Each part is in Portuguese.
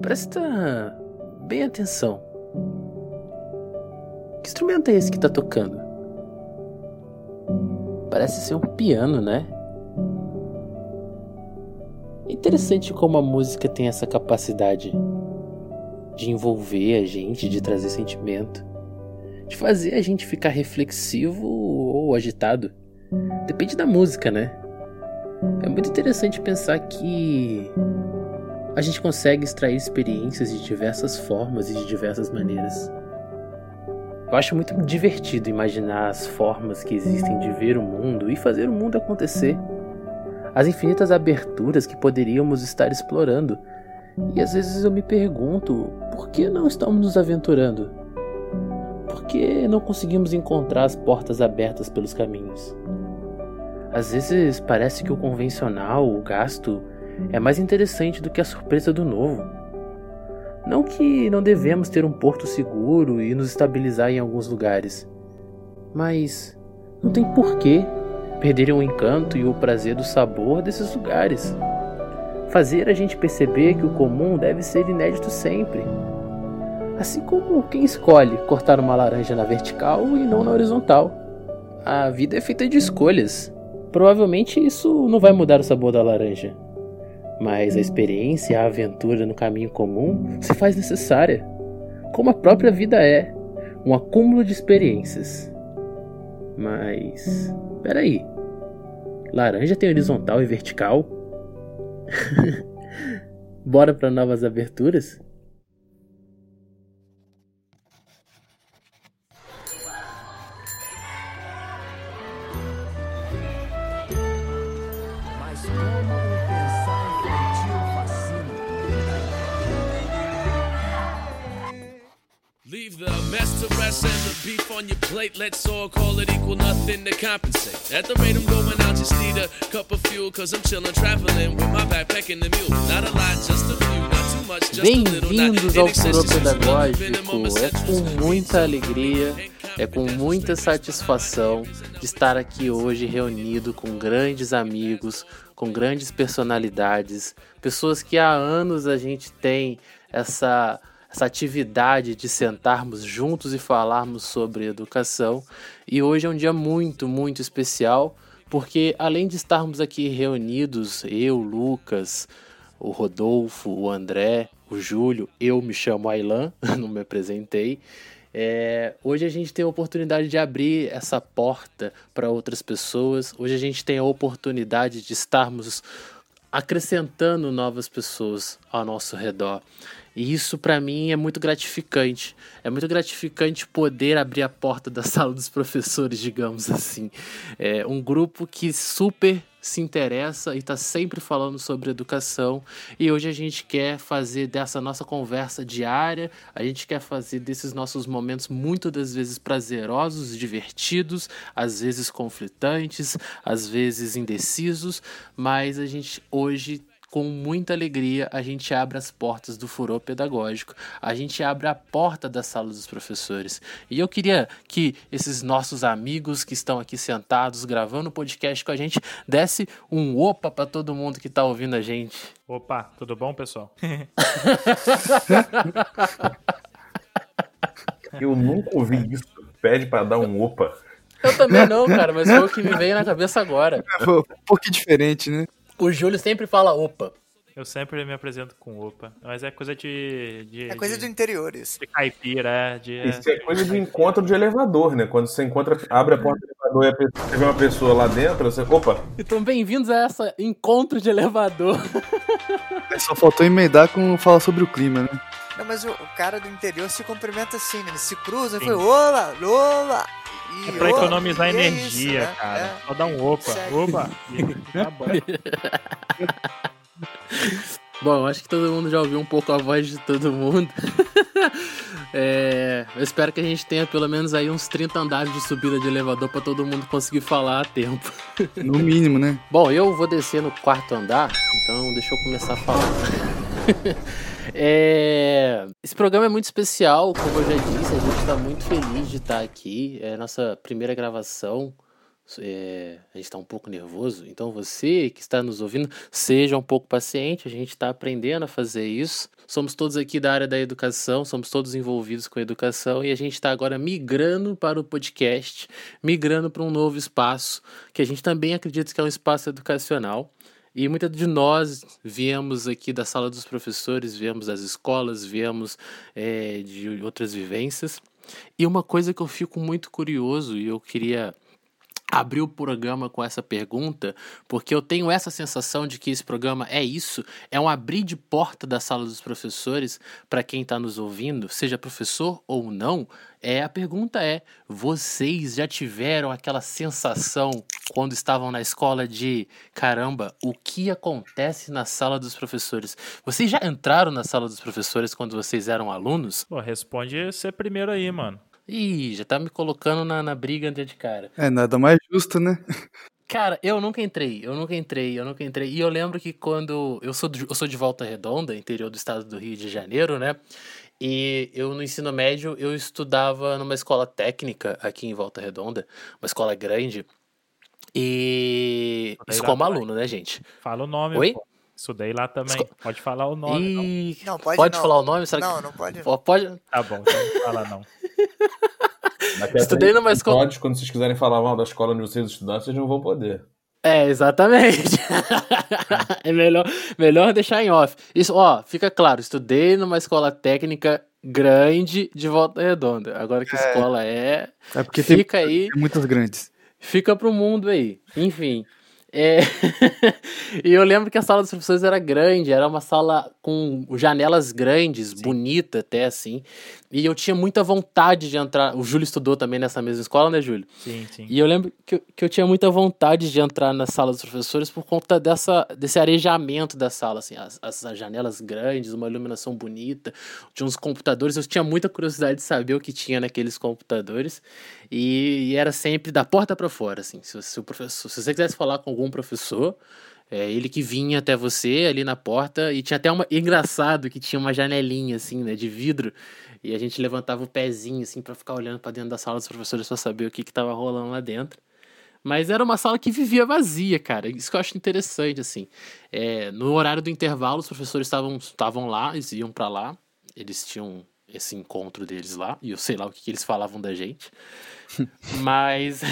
Presta bem atenção. Que instrumento é esse que tá tocando? Parece ser um piano, né? Interessante como a música tem essa capacidade de envolver a gente, de trazer sentimento, de fazer a gente ficar reflexivo ou agitado. Depende da música, né? É muito interessante pensar que a gente consegue extrair experiências de diversas formas e de diversas maneiras. Eu acho muito divertido imaginar as formas que existem de ver o mundo e fazer o mundo acontecer. As infinitas aberturas que poderíamos estar explorando. E às vezes eu me pergunto, por que não estamos nos aventurando? Por que não conseguimos encontrar as portas abertas pelos caminhos? Às vezes parece que o convencional, o gasto, é mais interessante do que a surpresa do novo. Não que não devemos ter um porto seguro e nos estabilizar em alguns lugares, mas não tem porquê perder o encanto e o prazer do sabor desses lugares. Fazer a gente perceber que o comum deve ser inédito sempre. Assim como quem escolhe cortar uma laranja na vertical e não na horizontal. A vida é feita de escolhas. Provavelmente isso não vai mudar o sabor da laranja, mas a experiência, a aventura no caminho comum se faz necessária, como a própria vida é, um acúmulo de experiências. Mas, peraí, laranja tem horizontal e vertical? Bora para novas aberturas? On your plate. Let's all call it equal nothing to compensate. At the rate I'm going out, just need a cup of fuel. Cause I'm chillin', traveling with my backpack and the mule. Not a lot, just a few. Bem-vindos ao Furor Pedagógico. É com muita alegria, é com muita satisfação de estar aqui hoje reunido com grandes amigos, com grandes personalidades, pessoas que há anos a gente tem essa essa atividade de sentarmos juntos e falarmos sobre educação. E hoje é um dia muito, muito especial, porque além de estarmos aqui reunidos, eu, Lucas, o Rodolfo, o André, o Júlio, eu me chamo Ailan, não me apresentei. É, hoje a gente tem a oportunidade de abrir essa porta para outras pessoas. Hoje a gente tem a oportunidade de estarmos acrescentando novas pessoas ao nosso redor. E isso para mim é muito gratificante. É muito gratificante poder abrir a porta da sala dos professores, digamos assim. É um grupo que super se interessa e está sempre falando sobre educação. E hoje a gente quer fazer dessa nossa conversa diária, a gente quer fazer desses nossos momentos muito das vezes prazerosos, divertidos, às vezes conflitantes, às vezes indecisos, mas a gente hoje com muita alegria, a gente abre as portas do furor pedagógico, a gente abre a porta da sala dos professores. E eu queria que esses nossos amigos que estão aqui sentados gravando o podcast com a gente desse um opa para todo mundo que está ouvindo a gente. Opa, tudo bom, pessoal? eu nunca ouvi isso. Pede para dar um opa. Eu também não, cara, mas foi o que me veio na cabeça agora. Foi um pouquinho diferente, né? O Júlio sempre fala opa. Eu sempre me apresento com opa, mas é coisa de. de é coisa de, do interior isso. De caipira, é. De, isso é coisa de encontro de elevador, né? Quando você encontra, abre a porta do elevador e a pessoa, você vê uma pessoa lá dentro, você. Opa! Então, bem-vindos a essa encontro de elevador. Só faltou emendar com falar sobre o clima, né? Não, mas o, o cara do interior se cumprimenta assim, né? Ele se cruza e foi olá, olá. É pra economizar energia, é isso, né? cara. É. Só dá um opa, opa. tá bom. Bom, acho que todo mundo já ouviu um pouco a voz de todo mundo. é, eu espero que a gente tenha pelo menos aí uns 30 andares de subida de elevador para todo mundo conseguir falar a tempo. No mínimo, né? Bom, eu vou descer no quarto andar, então deixa eu começar a falar. É... Esse programa é muito especial, como eu já disse, a gente está muito feliz de estar aqui. É a nossa primeira gravação é, a gente está um pouco nervoso. Então você que está nos ouvindo, seja um pouco paciente. A gente está aprendendo a fazer isso. Somos todos aqui da área da educação, somos todos envolvidos com a educação e a gente está agora migrando para o podcast, migrando para um novo espaço que a gente também acredita que é um espaço educacional. E muitas de nós viemos aqui da sala dos professores, viemos das escolas, viemos é, de outras vivências. E uma coisa que eu fico muito curioso e eu queria abrir o programa com essa pergunta, porque eu tenho essa sensação de que esse programa é isso, é um abrir de porta da sala dos professores para quem está nos ouvindo, seja professor ou não. É a pergunta é: vocês já tiveram aquela sensação quando estavam na escola de caramba, o que acontece na sala dos professores? Vocês já entraram na sala dos professores quando vocês eram alunos? Pô, responde você primeiro aí, mano. Ih, já tá me colocando na, na briga antes de cara. É, nada mais justo, né? Cara, eu nunca entrei, eu nunca entrei, eu nunca entrei. E eu lembro que quando. Eu sou, eu sou de Volta Redonda, interior do estado do Rio de Janeiro, né? E eu no ensino médio eu estudava numa escola técnica aqui em Volta Redonda, uma escola grande. E. Isso como aluno, né, gente? Fala o nome, Oi? pô. Estudei lá também. Pode falar o nome. não. Ih, Não, pode, pode não. falar o nome? Será Não, que... não pode. Pô, Pode. Tá bom, então não fala não. Estudei numa escola- episódios, Quando vocês quiserem falar mal da escola onde vocês estudaram, vocês não vão poder. É, exatamente. é melhor, melhor deixar em off. Isso, ó, fica claro, estudei numa escola técnica grande de Volta Redonda. Agora que escola é, É porque tem, fica aí, tem muitas grandes. Fica pro mundo aí. Enfim. É... e eu lembro que a sala dos professores era grande, era uma sala com janelas grandes, bonita até assim. E eu tinha muita vontade de entrar. O Júlio estudou também nessa mesma escola, né, Júlio? Sim, sim. E eu lembro que eu, que eu tinha muita vontade de entrar na sala dos professores por conta dessa, desse arejamento da sala, assim, as, as janelas grandes, uma iluminação bonita, tinha uns computadores, eu tinha muita curiosidade de saber o que tinha naqueles computadores, e, e era sempre da porta para fora, assim, se, se o professor, se você quisesse falar com algum professor, é ele que vinha até você ali na porta, e tinha até uma, engraçado que tinha uma janelinha, assim, né, de vidro, e a gente levantava o pezinho, assim, pra ficar olhando pra dentro da sala dos professores pra saber o que que tava rolando lá dentro. Mas era uma sala que vivia vazia, cara. Isso que eu acho interessante, assim. É, no horário do intervalo, os professores estavam lá, eles iam pra lá. Eles tinham esse encontro deles lá. E eu sei lá o que, que eles falavam da gente. Mas...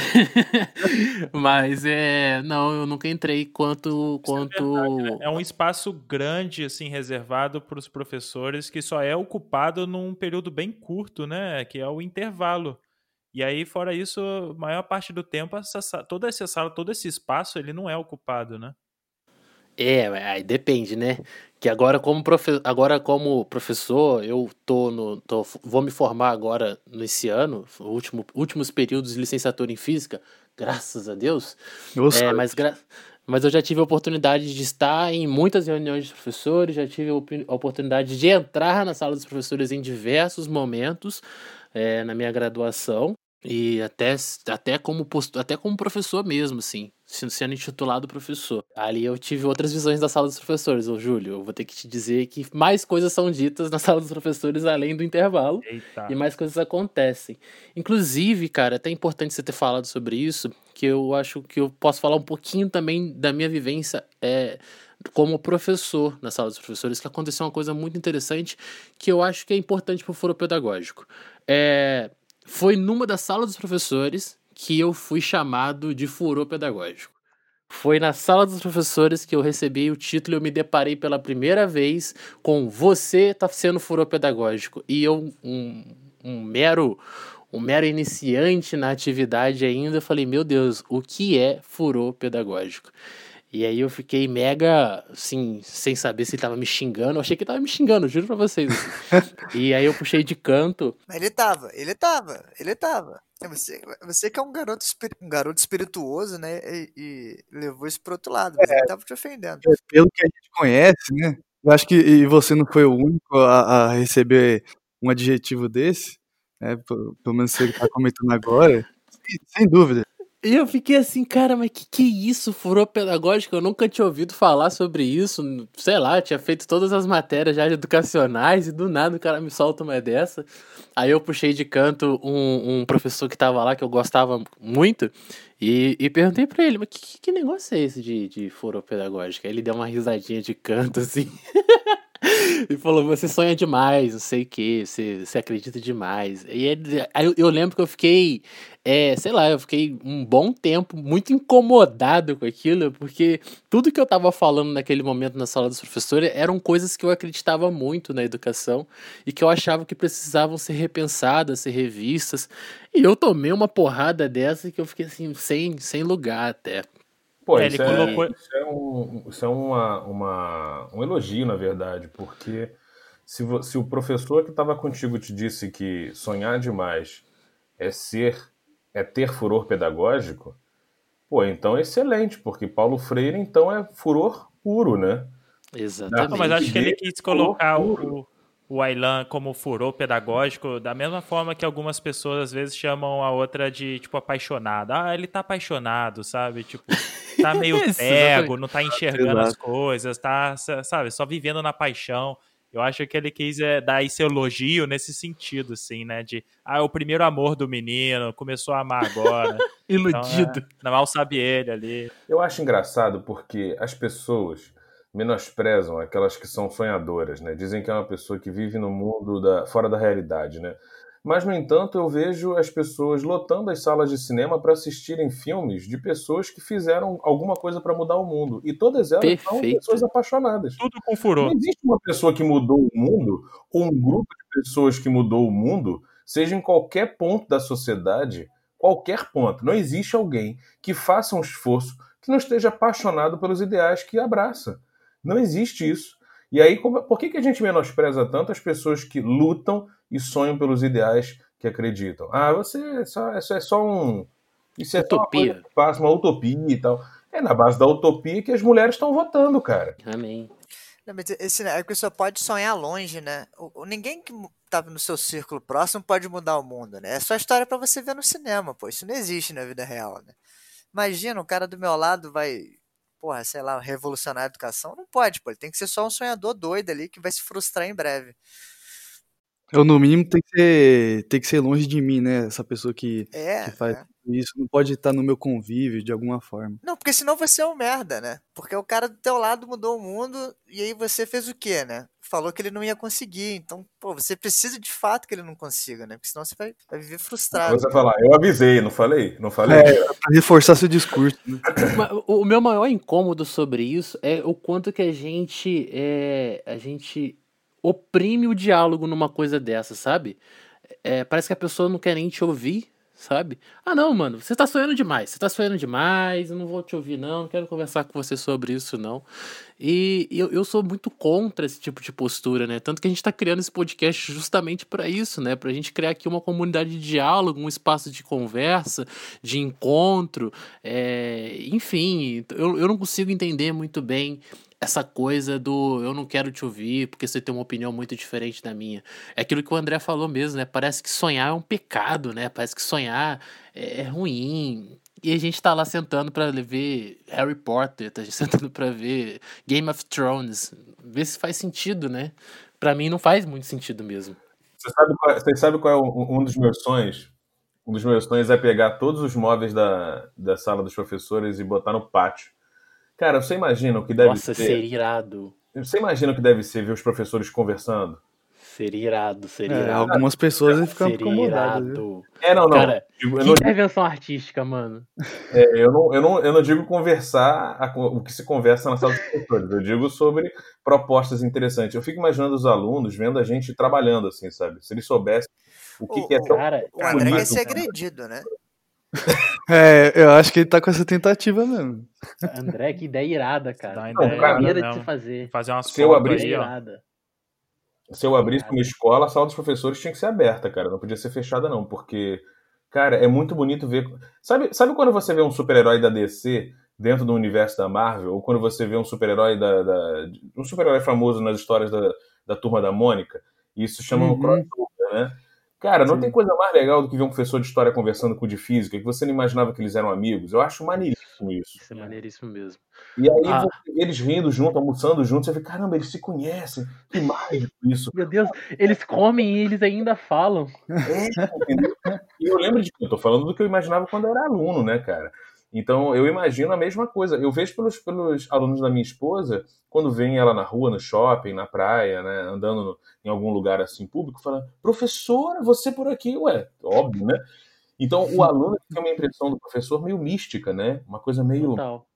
Mas, é... Não, eu nunca entrei quanto... quanto... É um espaço grande, assim, reservado para os professores, que só é ocupado num período bem curto, né? Que é o intervalo. E aí, fora isso, a maior parte do tempo, essa, sa- toda essa sala, todo esse espaço, ele não é ocupado, né? É, aí depende, né? Que agora como, profe... agora como professor, eu tô no. tô- vou me formar agora nesse ano, último, últimos períodos de licenciatura em física, graças a Deus. Eu É, mas, gra- mas eu já tive a oportunidade de estar em muitas reuniões de professores, já tive a oportunidade de entrar na sala dos professores em diversos momentos é, na minha graduação. E até, até, como posto, até como professor mesmo, assim, sendo sendo intitulado professor. Ali eu tive outras visões da sala dos professores, ô Júlio. Eu vou ter que te dizer que mais coisas são ditas na sala dos professores além do intervalo. Eita. E mais coisas acontecem. Inclusive, cara, é até importante você ter falado sobre isso, que eu acho que eu posso falar um pouquinho também da minha vivência é, como professor na sala dos professores, que aconteceu uma coisa muito interessante que eu acho que é importante para o foro pedagógico. É, foi numa das salas dos professores que eu fui chamado de furor pedagógico. Foi na sala dos professores que eu recebi o título e eu me deparei pela primeira vez com você tá sendo furor pedagógico. E eu, um, um mero um mero iniciante na atividade ainda, eu falei, meu Deus, o que é furor pedagógico? E aí eu fiquei mega, assim, sem saber se ele tava me xingando. Eu achei que ele tava me xingando, juro pra vocês. assim. e aí eu puxei de canto. Mas ele tava, ele tava, ele tava. É Você, você que é um garoto, um garoto espirituoso, né? E, e levou isso pro outro lado, mas ele tava te ofendendo. Pelo que a gente conhece, né? Eu acho que e você não foi o único a, a receber um adjetivo desse, né? Pelo menos você está comentando agora. Sem, sem dúvida. E eu fiquei assim, cara, mas que que é isso, furor pedagógico? Eu nunca tinha ouvido falar sobre isso. Sei lá, tinha feito todas as matérias já educacionais e do nada o cara me solta uma dessa. Aí eu puxei de canto um, um professor que tava lá, que eu gostava muito, e, e perguntei pra ele, mas que, que negócio é esse de, de furor pedagógico? Aí ele deu uma risadinha de canto, assim. E falou, você sonha demais, não sei o que, você, você acredita demais. E ele, aí eu, eu lembro que eu fiquei, é, sei lá, eu fiquei um bom tempo muito incomodado com aquilo, porque tudo que eu tava falando naquele momento na sala dos professores eram coisas que eu acreditava muito na educação e que eu achava que precisavam ser repensadas, ser revistas. E eu tomei uma porrada dessa que eu fiquei assim, sem, sem lugar até. Pô, É, isso, ele é, colocou- isso é, um, isso é uma, uma- um elogio, na verdade, porque se, vo- se o professor que estava contigo te disse que sonhar demais é ser, é ter furor pedagógico, pô, então é excelente, porque Paulo Freire, então, é furor puro, né? Exatamente. Não, mas acho que ele quis colocar puro. o, o Aylan como furor pedagógico, da mesma forma que algumas pessoas às vezes chamam a outra de, tipo, apaixonada. Ah, ele tá apaixonado, sabe? Tipo, tá meio cego, não tá enxergando as coisas, tá, sa- sabe, só vivendo na paixão. Eu acho que ele quis é, dar esse elogio nesse sentido, assim, né? De, ah, é o primeiro amor do menino, começou a amar agora. Então, Iludido. é, mal sabe ele ali. Eu acho engraçado porque as pessoas menosprezam aquelas que são sonhadoras, né? Dizem que é uma pessoa que vive no mundo da, fora da realidade, né? Mas, no entanto, eu vejo as pessoas lotando as salas de cinema para assistirem filmes de pessoas que fizeram alguma coisa para mudar o mundo. E todas elas são Perfeito. pessoas apaixonadas. Tudo com furor. Não existe uma pessoa que mudou o mundo, ou um grupo de pessoas que mudou o mundo, seja em qualquer ponto da sociedade, qualquer ponto. Não existe alguém que faça um esforço que não esteja apaixonado pelos ideais que abraça. Não existe isso. E aí, como- por que, que a gente menospreza tanto as pessoas que lutam e sonham pelos ideais que acreditam? Ah, você é só, isso é só um. Isso é só uma Utopia. coisa que passa, uma utopia e tal. É na base da utopia que as mulheres estão votando, cara. Amém. Não, mas esse, né, a pessoa pode sonhar longe, né? O, o- ninguém que tá no seu círculo próximo pode mudar o mundo, né? É só história pra você ver no cinema, pô. Isso não existe na vida real, né? Imagina, o cara do meu lado vai, porra, sei lá, revolucionar a educação. Não pode, pô. Ele tem que ser só um sonhador doido ali que vai se frustrar em breve. Eu, no mínimo, tem que ser, tem que ser longe de mim, né? Essa pessoa que, É, que faz é. isso. Não pode estar no meu convívio de alguma forma. Não, porque senão você é um merda, né? Porque o cara do teu lado mudou o mundo e aí você fez o quê, né? Falou que ele não ia conseguir. Então, pô, você precisa de fato que ele não consiga, né? Porque senão você vai, vai viver frustrado. Você vai falar, eu avisei, não falei? Não falei? Pra reforçar seu discurso, né? O meu maior incômodo sobre isso é o quanto que a gente é, a gente oprime o diálogo numa coisa dessa, sabe? É, parece que a pessoa não quer nem te ouvir, sabe? Ah, não, mano, você tá sonhando demais, você tá sonhando demais, eu não vou te ouvir, não, não quero conversar com você sobre isso, não. E eu, eu sou muito contra esse tipo de postura, né? Tanto que a gente tá criando esse podcast justamente para isso, né? Pra gente criar aqui uma comunidade de diálogo, um espaço de conversa, de encontro, é, enfim, eu, eu não consigo entender muito bem essa coisa do eu não quero te ouvir porque você tem uma opinião muito diferente da minha. É aquilo que o André falou mesmo, né? Parece que sonhar é um pecado, né? Parece que sonhar é, é ruim. E a gente tá lá sentando pra ver Harry Potter, tá sentando pra ver Game of Thrones, ver se faz sentido, né? Pra mim não faz muito sentido mesmo. Você sabe qual, você sabe qual é um, um dos meus sonhos? Um dos meus sonhos é pegar todos os móveis da, da sala dos professores e botar no pátio. Cara, você imagina o que deve Nossa, ser? seria irado. Você imagina o que deve ser ver os professores conversando? Seria irado, seria É, irado. algumas pessoas Seria incomodadas. É, não, não. Cara, Digo- que não intervenção artística, mano. é, eu, não, eu, não, eu não digo conversar a- o que se conversa na sala dos professores. Eu digo sobre propostas interessantes. Eu fico imaginando os alunos vendo a gente trabalhando, assim, sabe? Se eles soubessem o que, O- que é o- tão Cara, O André bonito, ser agredido, né? É, eu acho que ele tá com essa tentativa mesmo. André, que ideia irada, cara. Uma Que ideia irada maneira de se fazer. Fazer umas Se eu aí, ó. irada. Se eu abrisse uma escola, a sala dos professores tinha que ser aberta, cara. Não podia ser fechada, não, porque, cara, é muito bonito ver. Sabe, sabe quando você vê um super-herói da DC dentro do universo da Marvel? Ou quando você vê um super-herói da, da- um super-herói famoso nas histórias da, da turma da Mônica? Isso chama um Uhum. crossover, né? Cara, não Sim. tem coisa mais legal do que ver um professor de história conversando com o de física, que você não imaginava que eles eram amigos. Eu acho maneiríssimo isso. Isso é maneiríssimo mesmo. E aí, Ah. você- eles rindo junto, almoçando juntos, você vê, caramba, eles se conhecem. Que mágico isso. Meu Deus, eles comem e eles ainda falam. É, entendeu? E eu lembro de. Eu tô falando do que eu imaginava quando eu era aluno, né, cara? Então eu imagino a mesma coisa. Eu vejo pelos, pelos alunos da minha esposa, quando vem ela na rua, no shopping, na praia, né, andando no- em algum lugar assim público, fala: professora, você por aqui? Ué, óbvio, né? Então o aluno tem uma impressão do professor meio mística, né? Uma coisa meio, Total.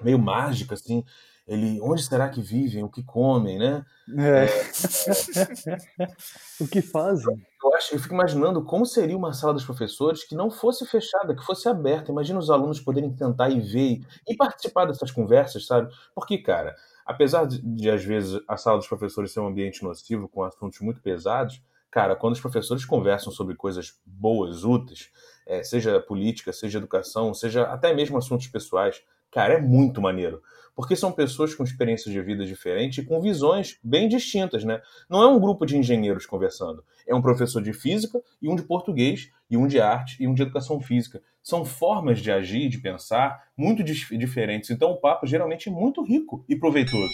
meio mágica, assim. Ele, onde será que vivem? O que comem, né? É. o que fazem? Eu acho, eu fico imaginando como seria uma sala dos professores que não fosse fechada, que fosse aberta. Imagina os alunos poderem tentar e ver e participar dessas conversas, sabe? Porque, cara, apesar de, de, às vezes a sala dos professores ser um ambiente nocivo com assuntos muito pesados, cara, quando os professores conversam sobre coisas boas, úteis, é, seja política, seja educação, seja até mesmo assuntos pessoais, cara, é muito maneiro. Porque são pessoas com experiências de vida diferentes e com visões bem distintas, né? Não é um grupo de engenheiros conversando. É um professor de física e um de português, e um de arte e um de educação física. São formas de agir, de pensar, muito dif diferentes. Então o papo geralmente é muito rico e proveitoso.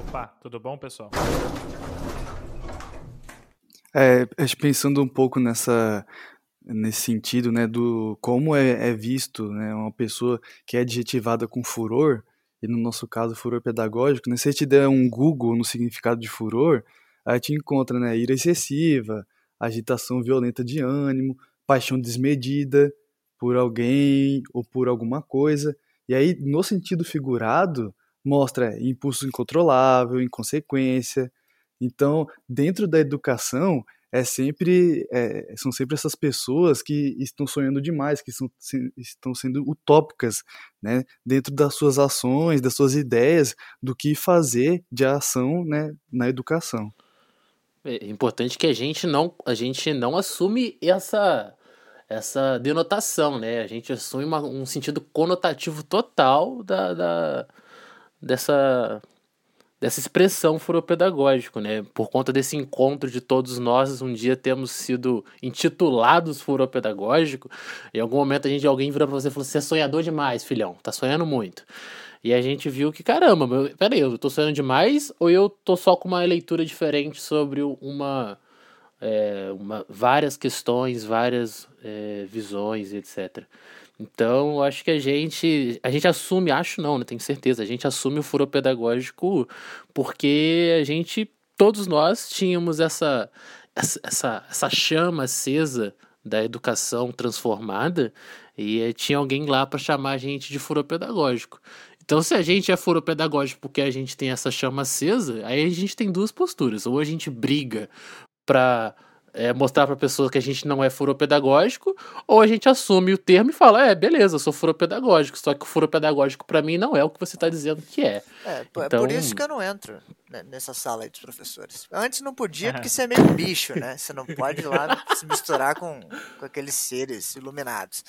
Opa, tudo bom, pessoal? É, pensando um pouco nessa nesse sentido, né, do como é, é, visto, né, uma pessoa que é adjetivada com furor, e no nosso caso furor pedagógico, né, se você te der um Google no significado de furor, aí te encontra, né, ira excessiva, agitação violenta de ânimo, paixão desmedida por alguém ou por alguma coisa, e aí no sentido figurado mostra impulso incontrolável, inconsequência. Então, dentro da educação, é sempre é, são sempre essas pessoas que estão sonhando demais, que são, se, estão sendo utópicas, né, dentro das suas ações, das suas ideias, do que fazer de ação, né, na educação. É importante que a gente não a gente não assume essa essa denotação, né? A gente assume uma, um sentido conotativo total da, da dessa dessa expressão furopedagógico, né? Por conta desse encontro de todos nós, um dia temos sido intitulados furopedagógico. Em algum momento a gente alguém vira para você e falou: "Você é sonhador demais, filhão. Tá sonhando muito". E a gente viu que, caramba, meu, peraí, eu tô sonhando demais ou eu tô só com uma leitura diferente sobre uma, é, uma várias questões, várias é, visões, etc. Então, acho que a gente, a gente assume, acho não, né, tenho certeza, a gente assume o furo pedagógico porque a gente, todos nós tínhamos essa, essa, essa, chama acesa da educação transformada e tinha alguém lá para chamar a gente de furo pedagógico. Então, se a gente é furo pedagógico porque a gente tem essa chama acesa, aí a gente tem duas posturas. Ou a gente briga para é, mostrar para a pessoa que a gente não é furopedagógico, ou a gente assume o termo e fala: é, beleza, eu sou furopedagógico, só que o furopedagógico para mim não é o que você está dizendo que é. É, então... é Então por isso que eu não entro nessa sala aí dos professores. Antes não podia, porque você é meio bicho, né? Você não pode ir lá se misturar com, com aqueles seres iluminados.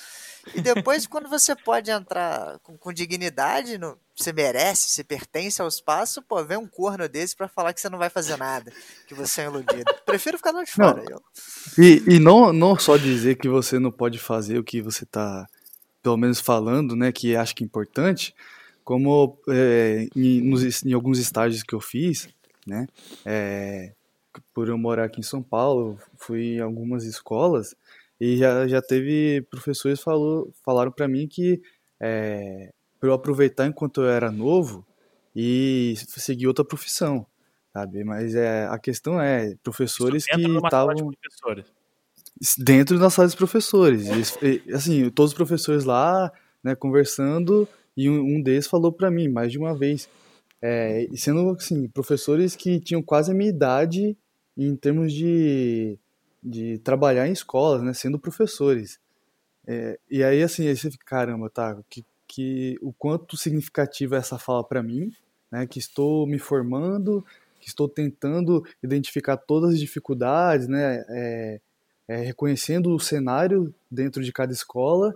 E depois, quando você pode entrar com, com dignidade, no, você merece, você pertence ao espaço, pô, vem um corno desse para falar que você não vai fazer nada, que você é iludido. Prefiro ficar lá de fora. Não. E, e não, não só dizer que você não pode fazer o que você está, pelo menos, falando, né, que acho que é importante, como é, em, nos, em, alguns estágios que eu fiz, né, é, por eu morar aqui em São Paulo, fui em algumas escolas e já, já teve professores falou, falaram para mim que é, para eu aproveitar enquanto eu era novo e seguir outra profissão, sabe? Mas é, a questão é professores que estavam dentro da sala dos professores, e, assim, todos os professores lá, né, conversando e um, deles falou para mim mais de uma vez, é, sendo assim professores que tinham quase a minha idade em termos de de trabalhar em escolas, né, sendo professores. É, e aí, assim, fica, caramba, tá, que, que, o quanto significativa é essa fala para mim, né, que estou me formando, que estou tentando identificar todas as dificuldades, né, é, é, reconhecendo o cenário dentro de cada escola,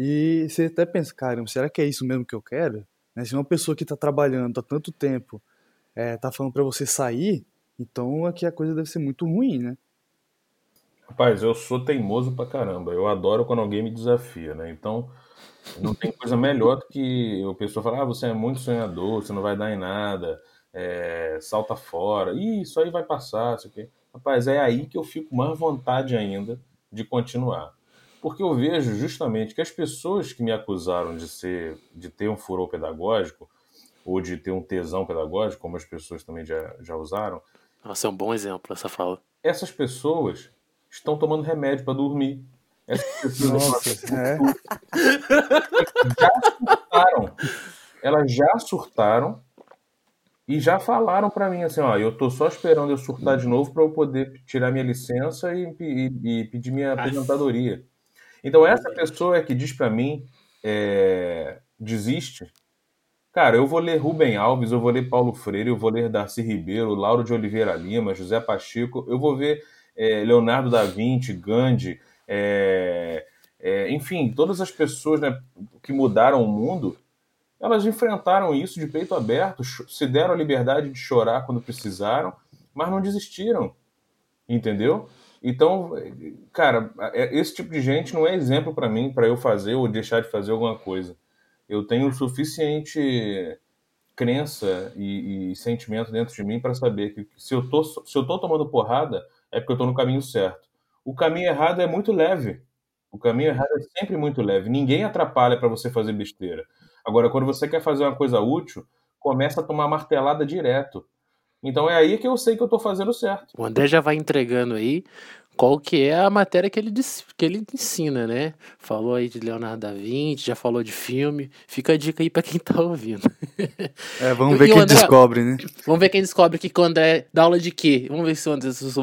e você até pensa, caramba, será que é isso mesmo que eu quero? Né, se uma pessoa que está trabalhando há tanto tempo está falando para você sair, Então aqui a coisa deve ser muito ruim, né? Rapaz, eu sou teimoso pra caramba. Eu adoro quando alguém me desafia, né? Então, não tem coisa melhor do que a pessoa falar: ah, você é muito sonhador, você não vai dar em nada, é, salta fora, Ih, isso aí vai passar, isso aqui. Rapaz, é aí que eu fico mais vontade ainda de continuar. Porque eu vejo justamente que as pessoas que me acusaram de ser, de ter um furor pedagógico, ou de ter um tesão pedagógico, como as pessoas também já, já usaram. Nossa, é um bom exemplo essa fala. Essas pessoas estão tomando remédio para dormir. Essas pessoas Nossa, é. já surtaram. Elas já surtaram e já falaram para mim assim, ó, eu tô só esperando eu surtar de novo para eu poder tirar minha licença e, e, e pedir minha aposentadoria. Então essa pessoa é que diz para mim, é, desiste. Cara, eu vou ler Rubem Alves, eu vou ler Paulo Freire, eu vou ler Darcy Ribeiro, Lauro de Oliveira Lima, José Pacheco, eu vou ver é, Leonardo da Vinci, Gandhi, é, é, enfim, todas as pessoas né, que mudaram o mundo, elas enfrentaram isso de peito aberto, se deram a liberdade de chorar quando precisaram, mas não desistiram, entendeu? Então, cara, é, esse tipo de gente não é exemplo para mim, para eu fazer ou deixar de fazer alguma coisa. Eu tenho suficiente crença e, e sentimento dentro de mim para saber que se eu tô se eu tô tomando porrada é porque eu estou no caminho certo. O caminho errado é muito leve. O caminho errado é sempre muito leve. Ninguém atrapalha para você fazer besteira. Agora, quando você quer fazer uma coisa útil, começa a tomar martelada direto. Então é aí que eu sei que eu estou fazendo certo. O André já vai entregando aí qual que é a matéria que ele, que ele ensina, né? Falou aí de Leonardo da Vinci, já falou de filme. Fica a dica aí para quem tá ouvindo. É, vamos ver quem André, descobre, né? Vamos ver quem descobre que o André dá aula de quê? Vamos ver se,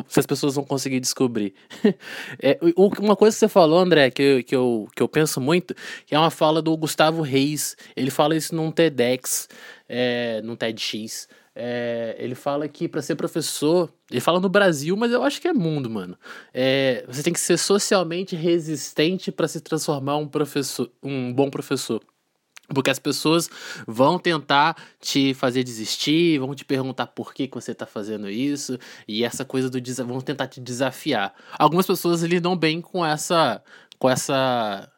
se as pessoas vão conseguir descobrir. É, uma coisa que você falou, André, que eu, que, eu, que eu penso muito, que é uma fala do Gustavo Reis. Ele fala isso num TEDx, é, num TEDx. É, ele fala que para ser professor, ele fala no Brasil, mas eu acho que é mundo, mano. É, você tem que ser socialmente resistente para se transformar um professor, um bom professor. Porque as pessoas vão tentar te fazer desistir, vão te perguntar por que, que você está fazendo isso, e essa coisa do vão tentar te desafiar. Algumas pessoas lidam bem com essa com essa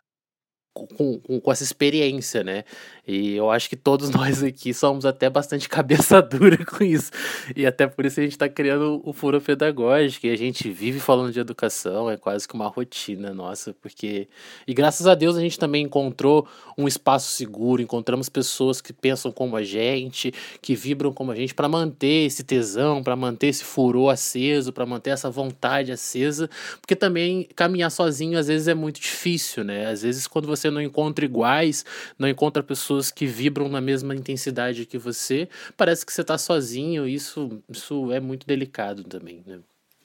com, com, com, essa experiência, né? E eu acho que todos nós aqui somos até bastante cabeça dura com isso. E até por isso a gente está criando o furo pedagógico. E a gente vive falando de educação, é quase que uma rotina nossa, porque. E graças a Deus a gente também encontrou um espaço seguro, encontramos pessoas que pensam como a gente, que vibram como a gente, para manter esse tesão, para manter esse furor aceso, para manter essa vontade acesa. Porque também caminhar sozinho às vezes é muito difícil, né? Às vezes quando você não encontra iguais, não encontra pessoas que vibram na mesma intensidade que você, parece que você está sozinho, isso, isso é muito delicado também, né?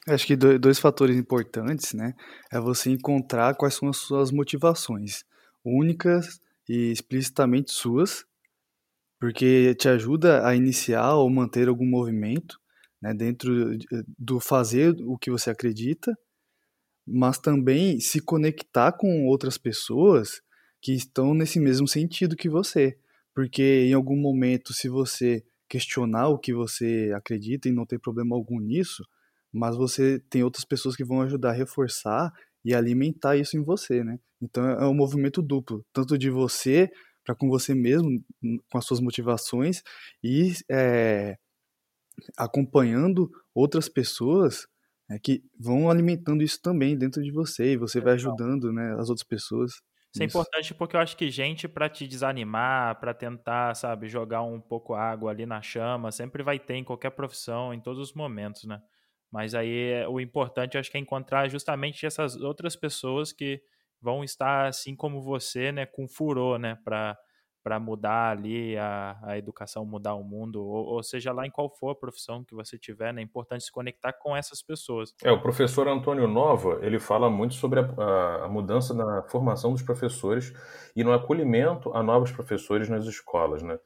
Acho que dois fatores importantes, né? É você encontrar quais são as suas motivações, únicas e explicitamente suas, porque te ajuda a iniciar ou manter algum movimento, né, dentro do fazer o que você acredita, mas também se conectar com outras pessoas que estão nesse mesmo sentido que você. Porque em algum momento, se você questionar o que você acredita e não tem problema algum nisso, mas você tem outras pessoas que vão ajudar a reforçar e alimentar isso em você, né? Então é um movimento duplo, tanto de você para com você mesmo, com as suas motivações e é, acompanhando outras pessoas né, que vão alimentando isso também dentro de você e você vai ajudando né, as outras pessoas. Isso é importante porque eu acho que gente para te desanimar, para tentar, sabe, jogar um pouco água ali na chama, sempre vai ter em qualquer profissão, em todos os momentos, né? Mas aí o importante eu acho que é encontrar justamente essas outras pessoas que vão estar assim como você, né, com furor, né, para para mudar ali a, a educação, mudar o mundo, ou, ou, seja lá em qual for a profissão que você tiver, né, é importante se conectar com essas pessoas. É, o professor Antônio Nova, ele fala muito sobre a, a, mudança na formação dos professores e no acolhimento a novos professores nas escolas, né.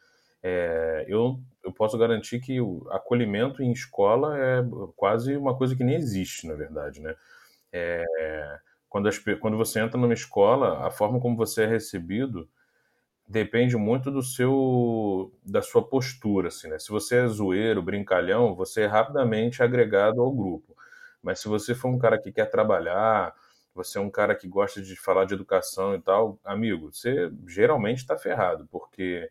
É, eu, eu posso garantir que o acolhimento em escola é quase uma coisa que nem existe, na verdade, né. É, quando, as, quando você entra numa escola, a forma como você é recebido depende muito do seu da sua postura, assim, né? Se você é zoeiro, brincalhão, você é rapidamente agregado ao grupo. Mas se você for um cara que quer trabalhar, você é um cara que gosta de falar de educação e tal, amigo, você geralmente está ferrado, porque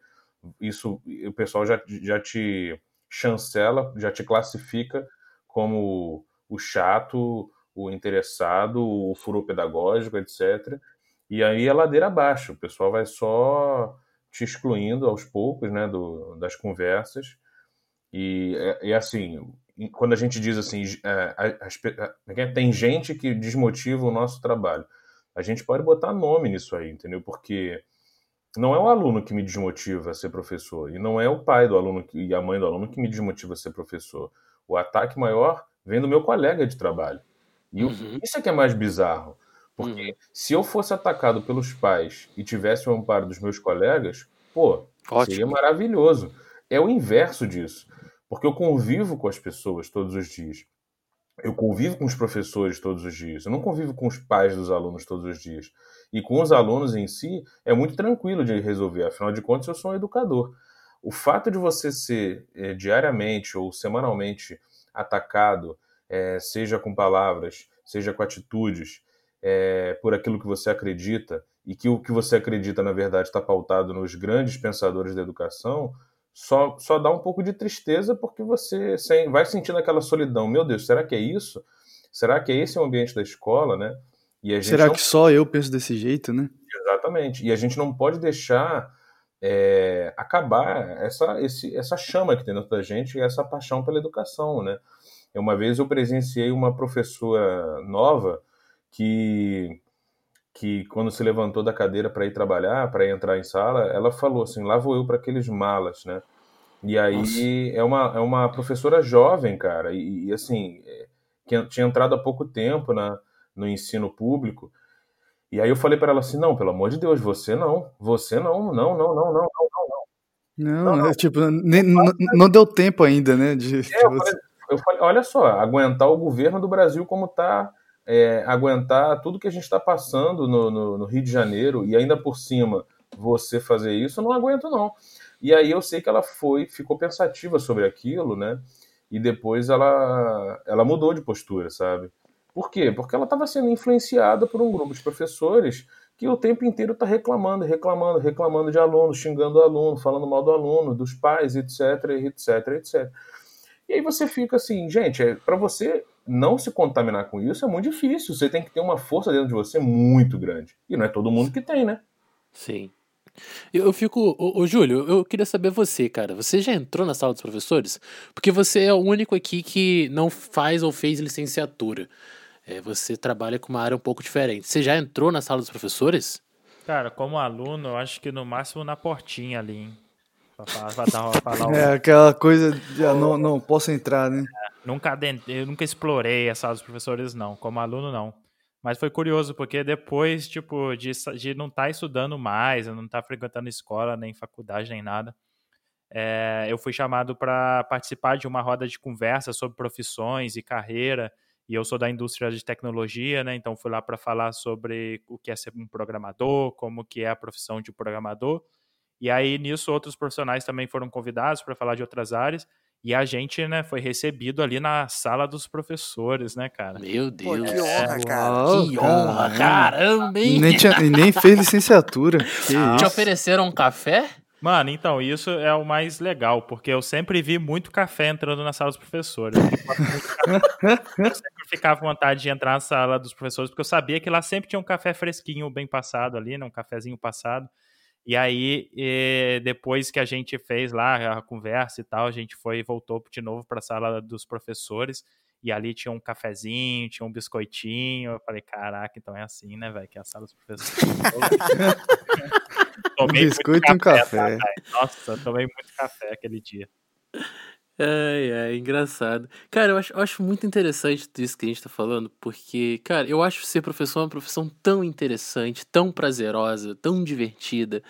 isso o pessoal já, já te chancela, já te classifica como o chato, o interessado, o furo pedagógico, etc. E aí é ladeira abaixo, o pessoal vai só te excluindo aos poucos né, do, das conversas. E, e assim, quando a gente diz assim, é, é tem gente que desmotiva o nosso trabalho, a gente pode botar nome nisso aí, entendeu? Porque não é o aluno que me desmotiva a ser professor, e não é o pai do aluno e a mãe do aluno que me desmotiva a ser professor. O ataque maior vem do meu colega de trabalho. E uhum. isso é que é mais bizarro. Porque uhum. se eu fosse atacado pelos pais e tivesse o amparo dos meus colegas, pô, Ótimo. seria maravilhoso. É o inverso disso. Porque eu convivo com as pessoas todos os dias. Eu convivo com os professores todos os dias. Eu não convivo com os pais dos alunos todos os dias. E com os alunos em si, é muito tranquilo de resolver. Afinal de contas, eu sou um educador. O fato de você ser é, diariamente ou semanalmente atacado, é, seja com palavras, seja com atitudes, é, por aquilo que você acredita, e que o que você acredita, na verdade, está pautado nos grandes pensadores da educação, só, só dá um pouco de tristeza porque você vai sentindo aquela solidão. Meu Deus, será que é isso? Será que é esse o ambiente da escola, né? será não... que só eu penso desse jeito, né? Exatamente. E a gente não pode deixar é, acabar essa, esse, essa chama que tem dentro da gente e essa paixão pela educação, né? Uma vez eu presenciei uma professora nova que que quando se levantou da cadeira para ir trabalhar, para entrar em sala, ela falou assim: lá vou eu para aqueles malas, né? E aí é uma, é uma professora jovem, cara, e, e assim, que tinha entrado há pouco tempo na, no ensino público. E aí eu falei para ela assim: não, pelo amor de Deus, você não, você não, não, não, não, não, não, não. Não, não, não. É, tipo, nem, não, não, deu tempo ainda, né? De, é, eu, falei, eu falei, olha só, aguentar o governo do Brasil como está é, aguentar tudo que a gente está passando no, no, no, Rio de Janeiro e ainda por cima você fazer isso, eu não aguento não. E aí eu sei que ela foi, ficou pensativa sobre aquilo, né? E depois ela, ela mudou de postura, sabe? Por quê? Porque ela estava sendo influenciada por um grupo de professores que o tempo inteiro está reclamando, reclamando, reclamando de aluno, xingando o aluno, falando mal do aluno, dos pais, etc, etc, etc. E aí você fica assim, gente, é, para você não se contaminar com isso é muito difícil. Você tem que ter uma força dentro de você muito grande. E não é todo mundo que tem, né? Sim. Eu, fico. Ô, ô, Júlio, eu queria saber você, cara. Você já entrou na sala dos professores? Porque você é o único aqui que não faz ou fez licenciatura. É, você trabalha com uma área um pouco diferente. Você já entrou na sala dos professores? Cara, como aluno, eu acho que no máximo na portinha ali, hein? Pra, pra, pra, pra dar, É aquela coisa de ah, não, não posso entrar, né? É. Nunca, eu nunca explorei a sala dos professores, não. Como aluno, não. Mas foi curioso, porque depois, tipo, de, de não estar tá estudando mais, não estar tá frequentando escola, nem faculdade, nem nada, é, eu fui chamado para participar de uma roda de conversa sobre profissões e carreira. E eu sou da indústria de tecnologia, né? Então fui lá para falar sobre o que é ser um programador, como que é a profissão de programador. E aí nisso outros profissionais também foram convidados para falar de outras áreas. E a gente, né, foi recebido ali na sala dos professores, né, cara? Meu Deus. Pô, que honra, cara. Uau, que honra, caramba, hein? Nem, tinha, nem fez licenciatura. Te ofereceram um café? Mano, então, isso é o mais legal, porque eu sempre vi muito café entrando na sala dos professores. eu sempre ficava à vontade de entrar na sala dos professores, porque eu sabia que lá sempre tinha um café fresquinho, bem passado ali, né, um cafezinho passado. E aí, e depois que a gente fez lá a conversa e tal, a gente foi e voltou de novo para a sala dos professores. E ali tinha um cafezinho, tinha um biscoitinho. Eu falei, caraca, então é assim, né, velho? Que é a sala dos professores. tomei um biscoito e um café. Tá, Nossa, tomei muito café aquele dia. É, é, engraçado. Cara, eu acho, eu acho muito interessante isso que a gente tá falando, porque, cara, eu acho ser professor uma profissão tão interessante, tão prazerosa, tão divertida.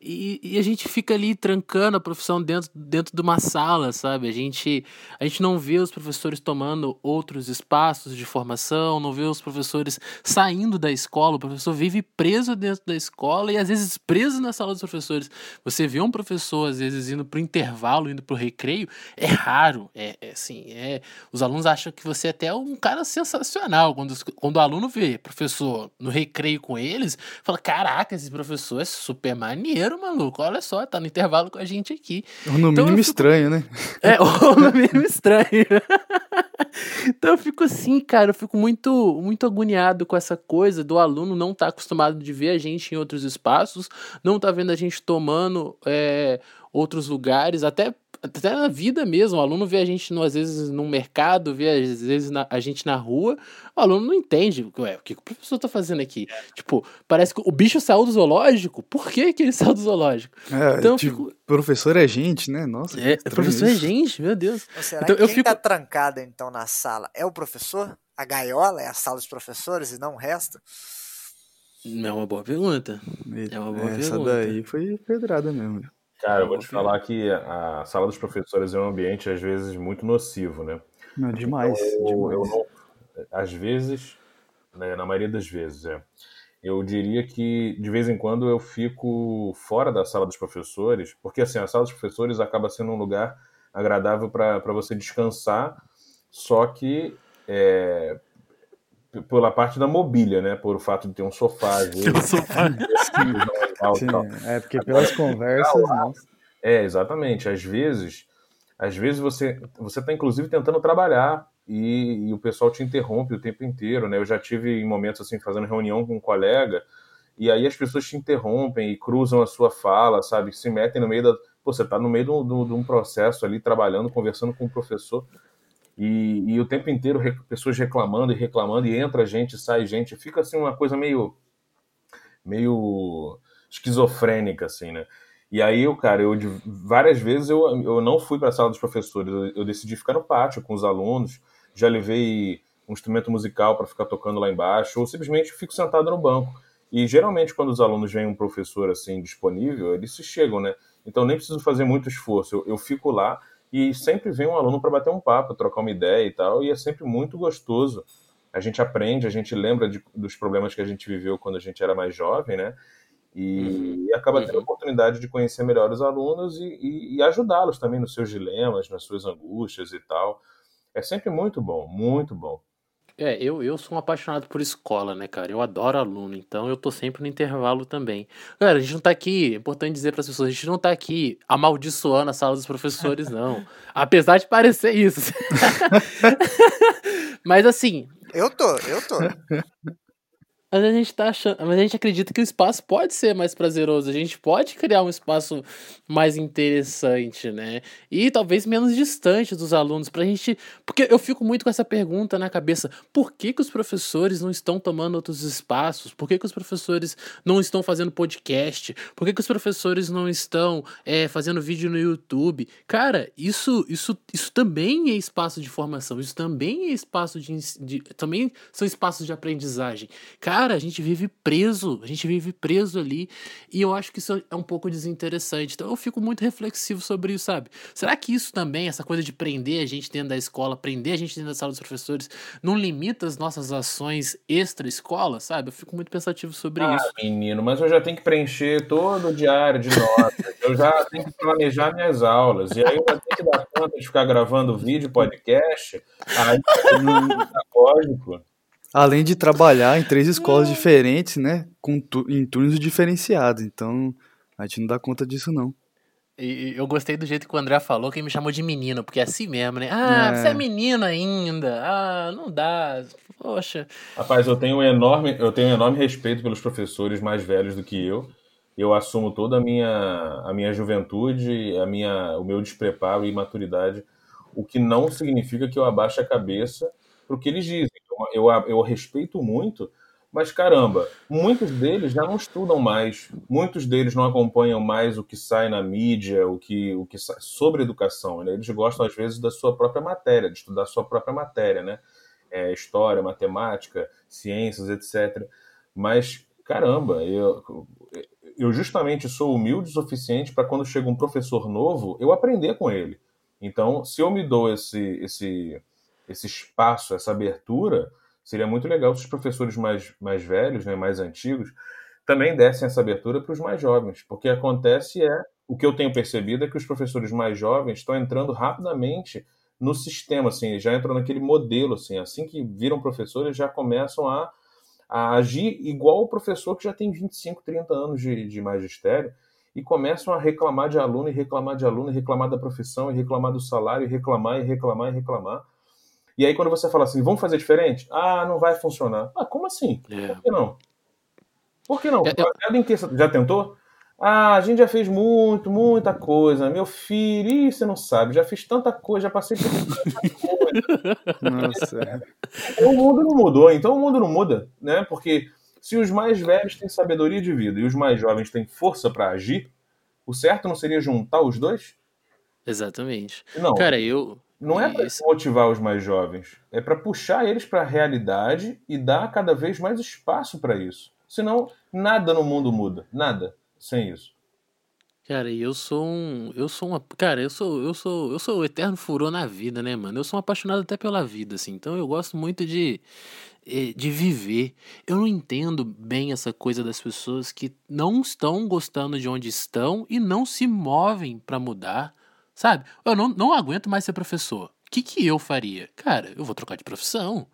E, e, a gente fica ali trancando a profissão dentro, dentro de uma sala, sabe? A gente, a gente não vê os professores tomando outros espaços de formação, não vê os professores saindo da escola. O professor vive preso dentro da escola e às vezes preso na sala dos professores. Você vê um professor, às vezes, indo para o intervalo, indo para o recreio, é raro. É, é assim, é, os alunos acham que você é até um cara sensacional. Quando, quando o aluno vê professor no recreio com eles, fala: Caraca, esse professor é super maneiro maneiro, maluco. Olha só, tá no intervalo com a gente aqui. Ou no então, mínimo fico... estranho, né? É, ou no mínimo estranho. então eu fico assim, cara, eu fico muito, muito agoniado com essa coisa do aluno não estar tá acostumado de ver a gente em outros espaços, não tá vendo a gente tomando é, outros lugares, até até na vida mesmo, o aluno vê a gente, às vezes, no mercado, vê às vezes na, a gente na rua, o aluno não entende, ué, o que o professor tá fazendo aqui? Tipo, parece que o bicho saiu do zoológico, por que que ele saiu do zoológico? É, então, tipo, fico... professor é gente, né? Nossa. É, professor é isso. é gente, meu Deus. Ou será então, que eu quem fico... tá trancado, então, na sala é o professor? A gaiola é a sala dos professores e não o resto? É uma boa pergunta. É uma boa Essa pergunta. daí foi pedrada mesmo. Cara, eu vou te falar que a sala dos professores é um ambiente, às vezes, muito nocivo, né? Não, demais. Então, demais. Eu não, às vezes, né, na maioria das vezes, é. Eu diria que, de vez em quando, eu fico fora da sala dos professores, porque, assim, a sala dos professores acaba sendo um lugar agradável para você descansar, só que é, pela parte da mobília, né? Por o fato de ter um sofá. Ter um sofá. Sim, é porque pelas conversas. Lá, é, exatamente. Às vezes, às vezes você você está inclusive tentando trabalhar e, e, o pessoal te interrompe o tempo inteiro, né? Eu já tive em momentos assim fazendo reunião com um colega e aí as pessoas te interrompem e cruzam a sua fala, sabe? Se metem no meio da. Pô, você está no meio de um, de um processo ali, trabalhando, conversando com o professor. E, e, o tempo inteiro pessoas reclamando e reclamando, e entra gente, sai gente, fica assim uma coisa meio meio esquizofrênica, assim, né? E aí, eu, cara, eu várias vezes eu, eu não fui para a sala dos professores, eu, eu, decidi ficar no pátio com os alunos, já levei um instrumento musical para ficar tocando lá embaixo, ou simplesmente fico sentado no banco. E geralmente, quando os alunos veem um professor assim disponível, eles se chegam, né? Então nem preciso fazer muito esforço, eu, eu fico lá e sempre vem um aluno para bater um papo, trocar uma ideia e tal, e é sempre muito gostoso. A gente aprende, a gente lembra de, dos problemas que a gente viveu quando a gente era mais jovem, né? E, uhum. acaba tendo a uhum. oportunidade de conhecer melhor os alunos e, e, e ajudá-los também nos seus dilemas, nas suas angústias e tal. É sempre muito bom, muito bom. É, eu, eu sou um apaixonado por escola, né, cara? Eu adoro aluno, então eu tô sempre no intervalo também. Galera, a gente não tá aqui, é importante dizer para as pessoas, a gente não tá aqui amaldiçoando a sala dos professores, não. Apesar de parecer isso. Mas assim. Eu tô, eu tô. Mas a gente tá achando, mas a gente acredita que o espaço pode ser mais prazeroso, a gente pode criar um espaço mais interessante, né? E talvez menos distante dos alunos pra gente, porque eu fico muito com essa pergunta na cabeça, por que que os professores não estão tomando outros espaços? Por que que os professores não estão fazendo podcast? Por que que os professores não estão é, fazendo vídeo no YouTube? Cara, isso isso isso também é espaço de formação, isso também é espaço de, de também são espaços de aprendizagem. Cara, cara, a gente vive preso, a gente vive preso ali, e eu acho que isso é um pouco desinteressante. Então eu fico muito reflexivo sobre isso, sabe? Será que isso também, essa coisa de prender a gente dentro da escola, prender a gente dentro da sala dos professores, não limita as nossas ações extra-escola, sabe? Eu fico muito pensativo sobre ah, isso. menino, mas eu já tenho que preencher todo o diário de notas, eu já tenho que planejar minhas aulas, e aí eu já tenho que dar conta de ficar gravando vídeo, podcast, aí tá lógico. Além de trabalhar em três escolas diferentes, né? Com tu, em turnos diferenciados. Então, a gente não dá conta disso, não. E eu gostei do jeito que o André falou, que ele me chamou de menino, porque é assim mesmo, né? Ah, é. você é menino ainda. Ah, não dá. Poxa. Rapaz, eu tenho um enorme, eu tenho um enorme respeito pelos professores mais velhos do que eu. Eu assumo toda a minha, a minha juventude, a minha, o meu despreparo e imaturidade, o que não significa que eu abaixe a cabeça para o que eles dizem eu, eu respeito muito, mas caramba, muitos deles já não estudam mais, muitos deles não acompanham mais o que sai na mídia, o que, o que sai sobre educação. Né? Eles gostam, às vezes, da sua própria matéria, de estudar a sua própria matéria, né? É, história, matemática, ciências, etc. Mas, caramba, eu, eu justamente sou humilde o suficiente para quando chega um professor novo, eu aprender com ele. Então, se eu me dou esse, esse, esse espaço, essa abertura, seria muito legal se os professores mais, mais velhos, né, mais antigos, também dessem essa abertura para os mais jovens. Porque acontece é, o que eu tenho percebido é que os professores mais jovens estão entrando rapidamente no sistema, assim, já entram naquele modelo, assim, assim que viram professores, já começam a, a agir igual o professor que já tem 25, 30 anos de, de magistério, e começam a reclamar de aluno, e reclamar de aluno, e reclamar da profissão, e reclamar do salário, e reclamar, e reclamar, e reclamar. E aí quando você fala assim, vamos fazer diferente? Ah, não vai funcionar. Ah, como assim? É. Por que não? Por que não? É, eu- já tentou? Ah, a gente já fez muito, muita coisa. Meu filho, ih, você não sabe, já fiz tanta coisa, já passei por tanta coisa. Nossa. Então, o mundo não mudou, então o mundo não muda, né? Porque se os mais velhos têm sabedoria de vida e os mais jovens têm força para agir, o certo não seria juntar os dois? Exatamente. Não, Cara, eu. Não é para motivar os mais jovens, é para puxar eles para a realidade e dar cada vez mais espaço para isso. Senão, nada no mundo muda, nada sem isso. Cara, eu sou um. Eu sou uma. Cara, eu sou. Eu sou. Eu sou o eterno furor na vida, né, mano? Eu sou um apaixonado até pela vida, assim. Então eu gosto muito de. eh, De viver. Eu não entendo bem essa coisa das pessoas que não estão gostando de onde estão e não se movem pra mudar. Sabe? Eu não, não aguento mais ser professor. O que, que eu faria? Cara, eu vou trocar de profissão.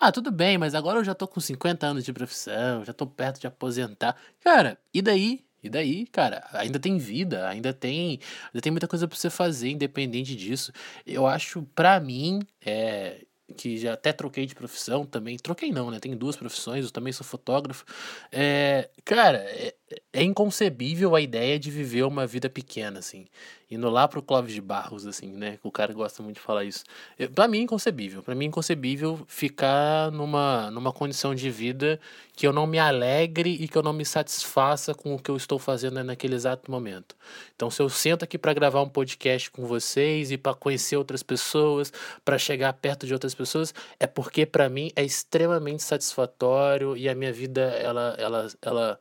Ah, tudo bem, mas agora eu já tô com 50 anos de profissão, já tô perto de aposentar. Cara, e daí? E daí, cara, ainda tem vida, ainda tem, ainda tem muita coisa pra você fazer independente disso. Eu acho, pra mim, é, que já até troquei de profissão também. Troquei não, né? Tenho duas profissões, eu também sou fotógrafo. É, cara, é, é inconcebível a ideia de viver uma vida pequena, assim. Indo lá pro Clóvis de Barros, assim, né? O cara gosta muito de falar isso. Eu, pra mim é inconcebível. Pra mim é inconcebível ficar numa, numa condição de vida que eu não me alegre e que eu não me satisfaça com o que eu estou fazendo naquele exato momento. Então, se eu sento aqui para gravar um podcast com vocês e para conhecer outras pessoas, para chegar perto de outras pessoas, é porque para mim é extremamente satisfatório e a minha vida ela, ela, ela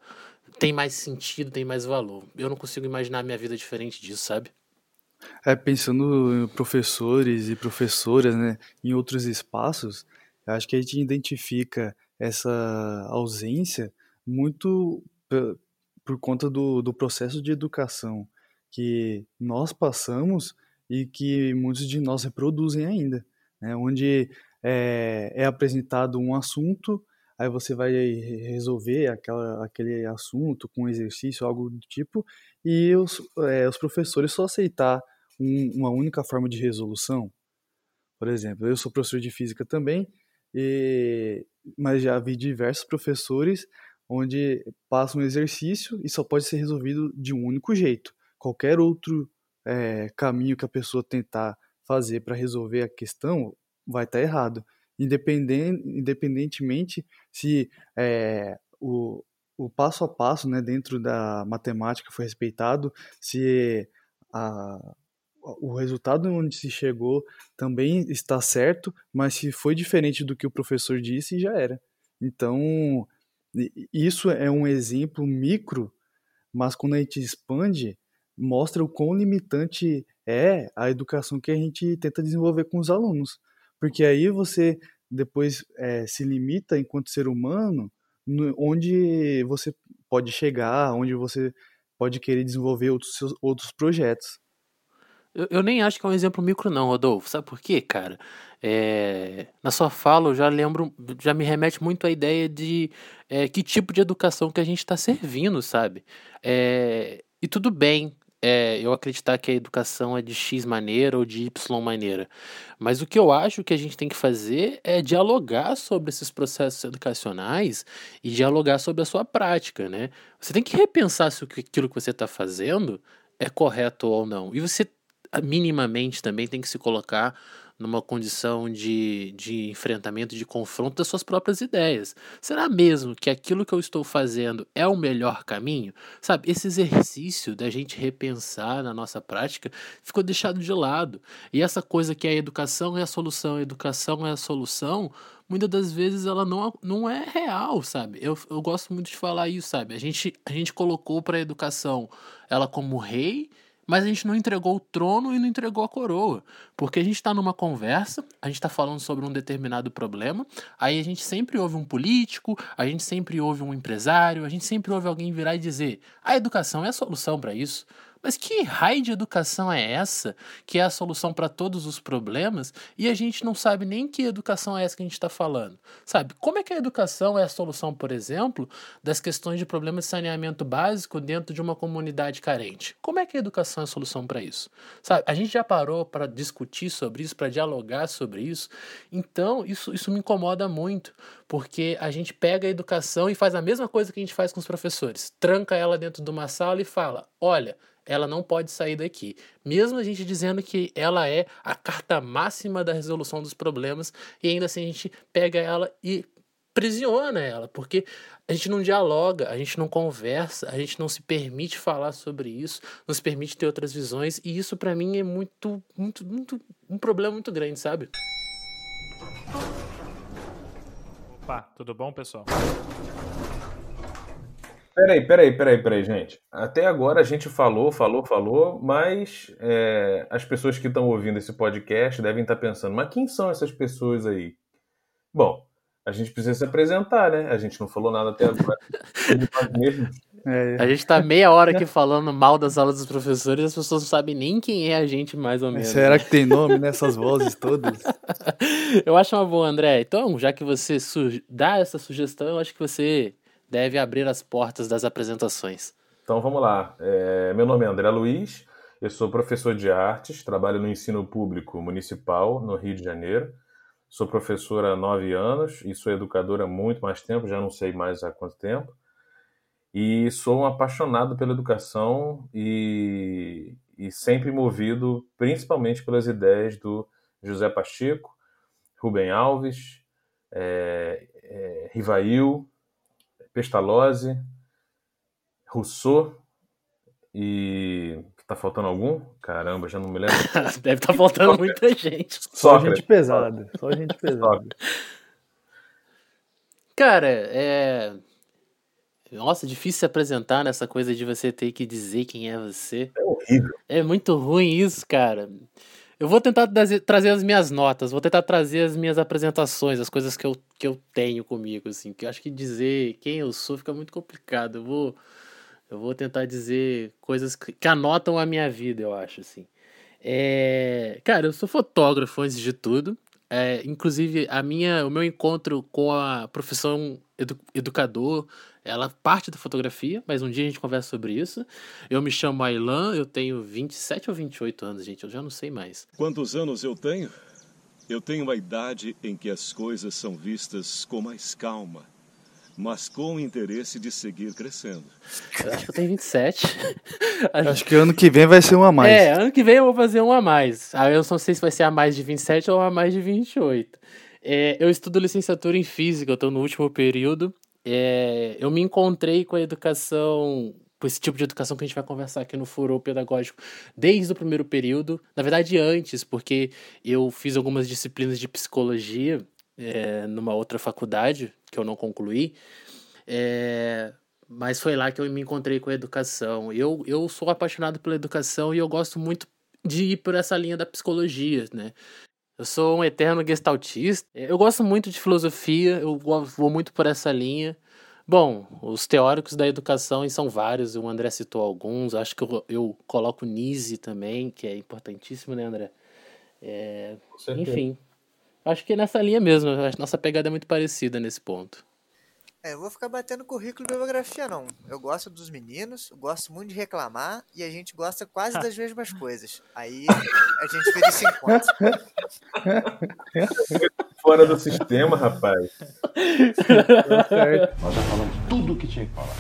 tem mais sentido, tem mais valor. Eu não consigo imaginar a minha vida diferente disso, sabe? É, pensando em professores e professoras, né, em outros espaços, eu acho que a gente identifica essa ausência muito por conta do, do processo de educação que nós passamos e que muitos de nós reproduzem ainda, né, onde é, é apresentado um assunto, aí você vai resolver aquela, aquele assunto com exercício, algo do tipo, e os, é, os professores só aceitar um- uma única forma de resolução. Por exemplo, eu sou professor de física também, e- mas já vi diversos professores onde passa um exercício e só pode ser resolvido de um único jeito. Qualquer outro é, caminho que a pessoa tentar fazer para resolver a questão vai estar errado. Independen- independentemente se é, o, o passo a passo né, dentro da matemática foi respeitado, se a, o resultado onde se chegou também está certo, mas se foi diferente do que o professor disse, já era. Então, isso é um exemplo micro, mas quando a gente expande, mostra o quão limitante é a educação que a gente tenta desenvolver com os alunos. Porque aí você depois eh, se limita enquanto ser humano, no- onde você pode chegar, onde você pode querer desenvolver outros, seus- outros projetos. Eu, eu nem acho que é um exemplo micro, não, Rodolfo. Sabe por quê, cara? É, na sua fala, eu já lembro, já me remete muito à ideia de é, que tipo de educação que a gente está servindo, sabe? É, e tudo bem é, eu acreditar que a educação é de X maneira ou de Y maneira. Mas o que eu acho que a gente tem que fazer é dialogar sobre esses processos educacionais e dialogar sobre a sua prática, né? Você tem que repensar se aquilo que você está fazendo é correto ou não. E você ah, minimamente também tem que se colocar numa condição de, de enfrentamento, de confronto das suas próprias ideias. Será mesmo que aquilo que eu estou fazendo é o melhor caminho? Sabe, esse exercício da gente repensar na nossa prática ficou deixado de lado. E essa coisa que a educação é a solução, a educação é a solução, muitas das vezes ela não, não é real, sabe? Eu, eu gosto muito de falar isso, sabe? A gente, a gente colocou para a educação ela como rei mas a gente não entregou o trono e não entregou a coroa. Porque a gente está numa conversa, a gente está falando sobre um determinado problema, aí a gente sempre ouve um político, a gente sempre ouve um empresário, a gente sempre ouve alguém virar e dizer: a educação é a solução para isso. Mas que raio de educação é essa que é a solução para todos os problemas e a gente não sabe nem que educação é essa que a gente está falando? Sabe? Como é que a educação é a solução, por exemplo, das questões de problemas de saneamento básico dentro de uma comunidade carente? Como é que a educação é a solução para isso? Sabe? A gente já parou para discutir sobre isso, para dialogar sobre isso. Então, isso, isso me incomoda muito, porque a gente pega a educação e faz a mesma coisa que a gente faz com os professores. Tranca ela dentro de uma sala e fala: olha ela não pode sair daqui. Mesmo a gente dizendo que ela é a carta máxima da resolução dos problemas, e ainda assim a gente pega ela e prisiona ela, porque a gente não dialoga, a gente não conversa, a gente não se permite falar sobre isso, não se permite ter outras visões, e isso para mim é muito, muito, muito um problema muito grande, sabe? Opa, tudo bom, pessoal? Peraí, peraí, peraí, peraí, gente. Até agora a gente falou, falou, falou, mas é, as pessoas que estão ouvindo esse podcast devem estar pensando, mas quem são essas pessoas aí? Bom, a gente precisa se apresentar, né? A gente não falou nada até agora. É. A gente está meia hora aqui falando mal das aulas dos professores e as pessoas não sabem nem quem é a gente, mais ou menos. Será que tem nome nessas vozes todas? eu acho uma boa, André. Então, já que você dá essa sugestão, eu acho que você deve abrir as portas das apresentações. Então vamos lá. É, meu nome é André Luiz, eu sou professor de artes, trabalho no ensino público municipal no Rio de Janeiro. Sou professor há nove anos e sou educador há muito mais tempo, já não sei mais há quanto tempo. E sou um apaixonado pela educação e, e sempre movido principalmente pelas ideias do José Pacheco, Rubem Alves, é, é, Rivail, Pestalozzi, Rousseau e. Tá faltando algum? Caramba, já não me lembro. Deve estar tá faltando muita gente. Só gente pesada. Só gente pesada. Cara, é. Nossa, difícil se apresentar nessa coisa de você ter que dizer quem é você. É horrível. É muito ruim isso, cara. Eu vou tentar trazer as minhas notas, vou tentar trazer as minhas apresentações, as coisas que eu, que eu tenho comigo, assim, que eu acho que dizer quem eu sou fica muito complicado. Eu vou, eu vou tentar dizer coisas que, que anotam a minha vida, eu acho, assim. É, cara, eu sou fotógrafo antes de tudo. É, inclusive, a minha, o meu encontro com a profissão edu, educador ela parte da fotografia, mas um dia a gente conversa sobre isso. Eu me chamo Ailan, eu tenho 27 ou 28 anos, gente, eu já não sei mais. Quantos anos eu tenho? Eu tenho uma idade em que as coisas são vistas com mais calma, mas com o interesse de seguir crescendo. Eu acho que eu tenho 27. acho que ano que vem vai ser um a mais. É, ano que vem eu vou fazer um a mais. Aí eu não sei se vai ser a mais de 27 ou a mais de 28. É, eu estudo licenciatura em física, eu estou no último período é, eu me encontrei com a educação, com esse tipo de educação que a gente vai conversar aqui no Furou Pedagógico desde o primeiro período, na verdade antes, porque eu fiz algumas disciplinas de psicologia é, numa outra faculdade que eu não concluí, é, mas foi lá que eu me encontrei com a educação. Eu, eu sou apaixonado pela educação e eu gosto muito de ir por essa linha da psicologia, né? Eu sou um eterno gestaltista. Eu gosto muito de filosofia, eu vou muito por essa linha. Bom, os teóricos da educação e são vários, o André citou alguns, acho que eu, eu coloco Nise também, que é importantíssimo, né, André? É, enfim, acho que é nessa linha mesmo, a nossa pegada é muito parecida nesse ponto. É, eu vou ficar batendo currículo e biografia, não. Eu gosto dos meninos, eu gosto muito de reclamar e a gente gosta quase das mesmas coisas. Aí a gente fez esse encontro. Fora do sistema, rapaz. Nós já falamos tudo o que tinha que falar.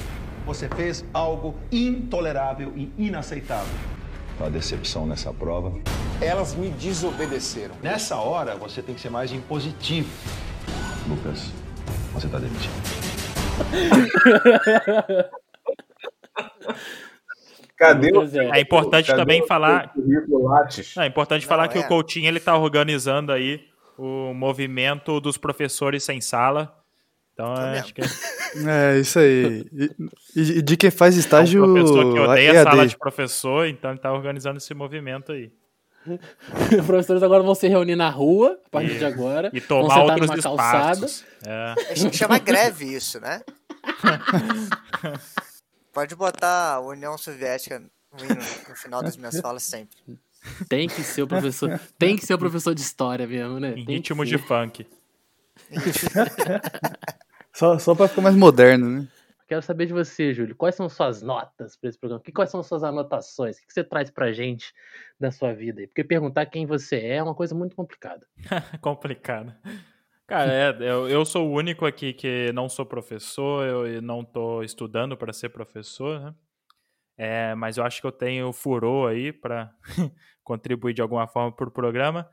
Você fez algo intolerável e inaceitável. Uma decepção nessa prova. Elas me desobedeceram. Nessa hora, você tem que ser mais impositivo. Lucas, você tá demitido. Cadê o. É importante cadê também o falar. é importante Não, falar que é. o Coutinho ele tá organizando aí o movimento dos professores sem sala. Então, é, acho que é É, isso aí. E, e de quem faz estágio. um professor que odeia EAD. sala de professor, então ele tá organizando esse movimento aí. Os professores agora vão se reunir na rua, a partir E- de agora. E tomar outros numa calçada. espaços. É. A gente chama greve isso, né? Pode botar a União Soviética no, no final das minhas falas sempre. Tem que ser o professor. tem que ser o professor de história mesmo, né? Em Tem que ritmo ser. de funk. Só, só pra ficar mais moderno, né? Quero saber de você, Júlio. Quais são suas notas para esse programa? Que- Quais são suas anotações? O que você traz pra gente da sua vida? aí? Porque perguntar quem você é é uma coisa muito complicada. complicado. Cara, é, eu, eu sou o único aqui que não sou professor, eu não tô estudando para ser professor, né? É, mas eu acho que eu tenho furor aí para contribuir de alguma forma para o programa.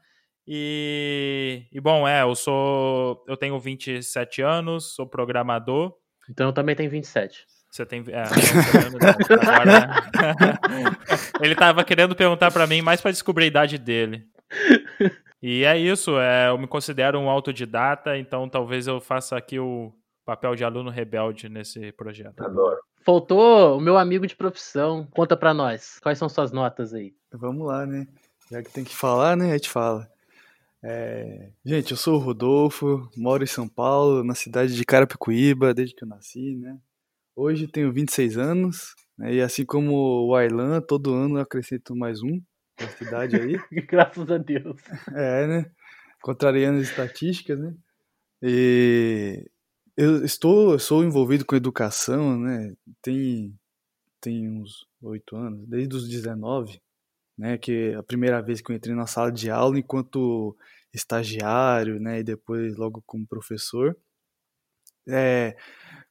E, e bom, é, eu sou, eu tenho 27 anos, sou programador. Então eu também tenho 27. Você tem. É, vendo, não. Agora- Ele tava querendo perguntar pra mim mais pra descobrir a idade dele. E é isso, é, eu me considero um autodidata, então talvez eu faça aqui o papel de aluno rebelde nesse projeto. Adoro. Faltou o meu amigo de profissão. Conta pra nós. Quais são suas notas aí? Vamos lá, né? Já que tem que falar, né? A gente fala. É, Gente, eu sou o Rodolfo, moro em São Paulo, na cidade de Carapicuíba, desde que eu nasci, né? Hoje tenho 26 anos, né? e assim como o Arlan, todo ano eu acrescento mais um na cidade aí. Graças a Deus. É, né? Contrariando as estatísticas, né? E eu estou, eu sou envolvido com educação, né? Tem, tem uns oito anos, desde os 19, né? Que é a primeira vez que eu entrei na sala de aula enquanto estagiário, né? E depois logo como professor. É,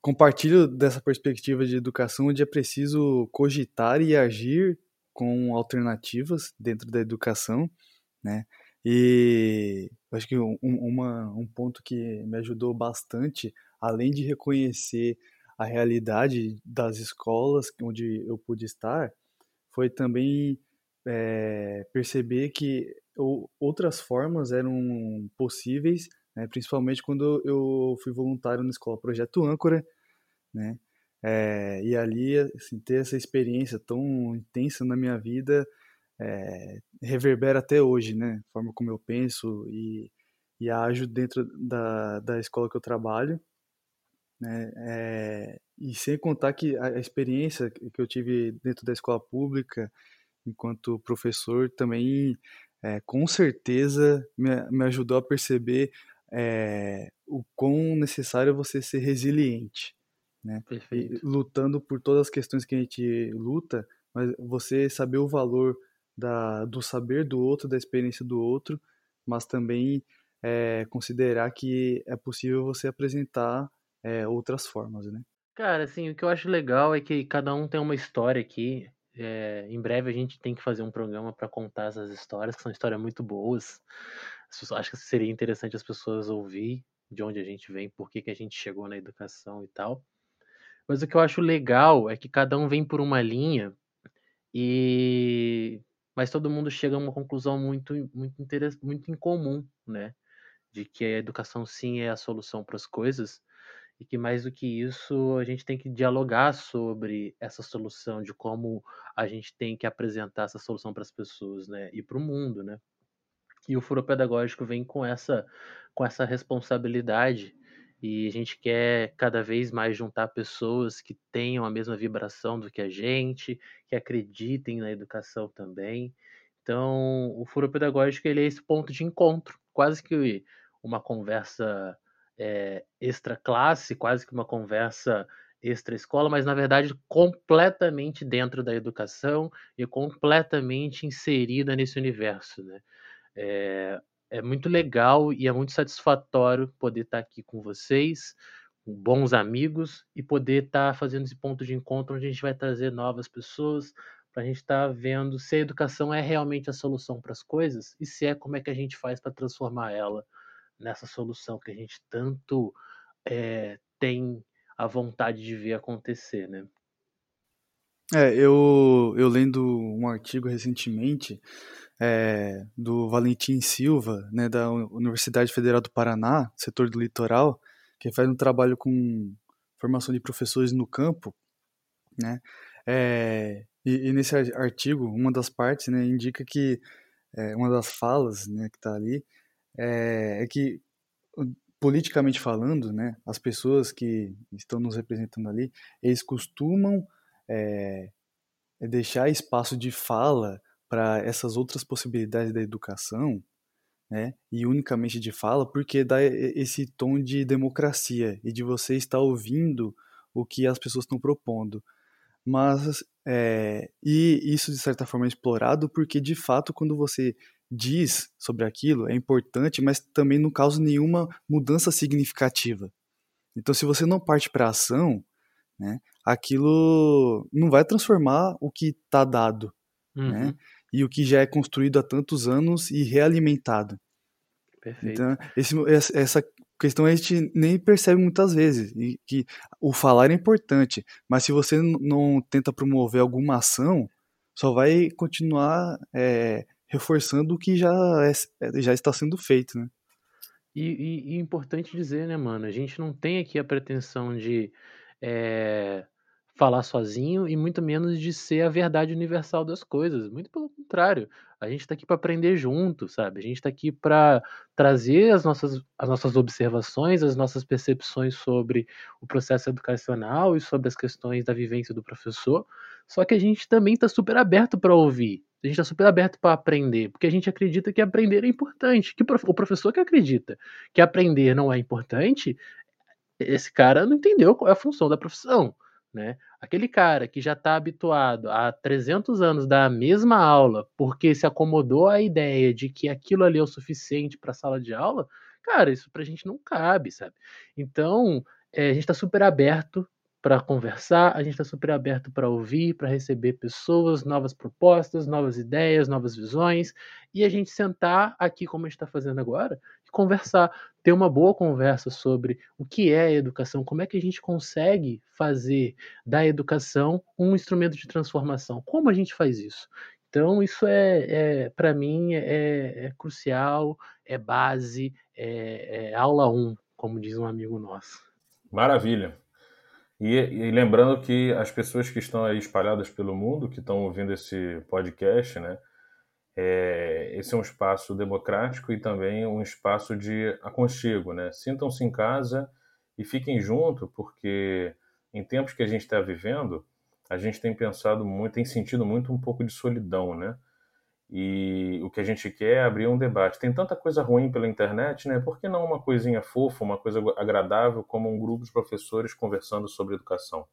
compartilho dessa perspectiva de educação onde é preciso cogitar e agir com alternativas dentro da educação, né? E acho que um, uma, um ponto que me ajudou bastante, além de reconhecer a realidade das escolas onde eu pude estar, foi também é, perceber que ou- outras formas eram possíveis, né? principalmente quando eu fui voluntário na escola Projeto Âncora, né? É, e ali, assim, ter essa experiência tão intensa na minha vida é, reverbera até hoje, né? A forma como eu penso e, e ajo dentro da, da escola que eu trabalho, né? É, e sem contar que a experiência que eu tive dentro da escola pública, enquanto professor, também, é, com certeza, me, me ajudou a perceber é, o quão necessário é você ser resiliente, né? e Perfeito. lutando por todas as questões que a gente luta, mas você saber o valor da, do saber do outro, da experiência do outro, mas também é, considerar que é possível você apresentar é, outras formas, né? Cara, assim, o que eu acho legal é que cada um tem uma história aqui. É, em breve a gente tem que fazer um programa para contar essas histórias, que são histórias muito boas. Acho que seria interessante as pessoas ouvir de onde a gente vem, por que, que a gente chegou na educação e tal. Mas o que eu acho legal é que cada um vem por uma linha e mas todo mundo chega a uma conclusão muito muito interes- muito incomum, né? De que a educação sim é a solução para as coisas e que mais do que isso a gente tem que dialogar sobre essa solução, de como a gente tem que apresentar essa solução para as pessoas, né? E para o mundo, né? E o furo pedagógico vem com essa com essa responsabilidade e a gente quer cada vez mais juntar pessoas que tenham a mesma vibração do que a gente, que acreditem na educação também. Então, o furo pedagógico ele é esse ponto de encontro, quase que uma conversa é, extra classe, quase que uma conversa extra escola, mas na verdade completamente dentro da educação e completamente inserida nesse universo, né? É, é muito legal e é muito satisfatório poder estar aqui com vocês, com bons amigos, e poder estar fazendo esse ponto de encontro onde a gente vai trazer novas pessoas para a gente estar vendo se a educação é realmente a solução para as coisas e se é como é que a gente faz para transformar ela nessa solução que a gente tanto é, tem a vontade de ver acontecer, né? É, eu, eu lendo um artigo recentemente é, do Valentim Silva, né, da Universidade Federal do Paraná, setor do litoral, que faz um trabalho com formação de professores no campo, né, é, e, e, nesse artigo, uma das partes, né, indica que é, uma das falas, né, que está ali, é, é, que politicamente falando, né, as pessoas que estão nos representando ali, eles costumam é, deixar espaço de fala para essas outras possibilidades da educação, né, e unicamente de fala, porque dá esse tom de democracia e de você estar ouvindo o que as pessoas estão propondo. Mas, é, e isso de certa forma é explorado porque de fato quando você diz sobre aquilo é importante, mas também não causa nenhuma mudança significativa. Então, se você não parte para ação, né, aquilo não vai transformar o que está dado, né, uhum. né, e o que já é construído há tantos anos e realimentado. Perfeito. Então, esse, essa questão a gente nem percebe muitas vezes, e que o falar é importante, mas se você não tenta promover alguma ação, só vai continuar é, reforçando o que já, é, já está sendo feito, né? E, e, e, importante dizer, né, mano? A gente não tem aqui a pretensão de é, falar sozinho e muito menos de ser a verdade universal das coisas. Muito pelo contrário. A gente está aqui para aprender junto, sabe? A gente está aqui para trazer as nossas, as nossas observações, as nossas percepções sobre o processo educacional e sobre as questões da vivência do professor. Só que a gente também está super aberto para ouvir. A gente está super aberto para aprender, porque a gente acredita que aprender é importante. Que o professor que acredita que aprender não é importante, esse cara não entendeu qual é a função da profissão. Né? Aquele cara que já está habituado há 300 anos da mesma aula, porque se acomodou à ideia de que aquilo ali é o suficiente para a sala de aula, cara, isso para a gente não cabe, sabe? Então, é, a gente está super aberto para conversar, a gente está super aberto para ouvir, para receber pessoas, novas propostas, novas ideias, novas visões, e a gente sentar aqui, como a gente está fazendo agora, e conversar, ter uma boa conversa sobre o que é a educação, como é que a gente consegue fazer da educação um instrumento de transformação, como a gente faz isso. Então, isso é, é para mim, é, é, crucial, é base, é, é aula 1, um, como diz um amigo nosso. Maravilha. E, e, lembrando que as pessoas que estão aí espalhadas pelo mundo, que estão ouvindo esse podcast, né, é, esse é um espaço democrático e também um espaço de aconchego, né? Sintam-se em casa e fiquem junto, porque em tempos que a gente está vivendo, a gente tem pensado muito, tem sentido muito um pouco de solidão, né? E o que a gente quer é abrir um debate. Tem tanta coisa ruim pela internet, né? Por que não uma coisinha fofa, uma coisa agradável, como um grupo de professores conversando sobre educação?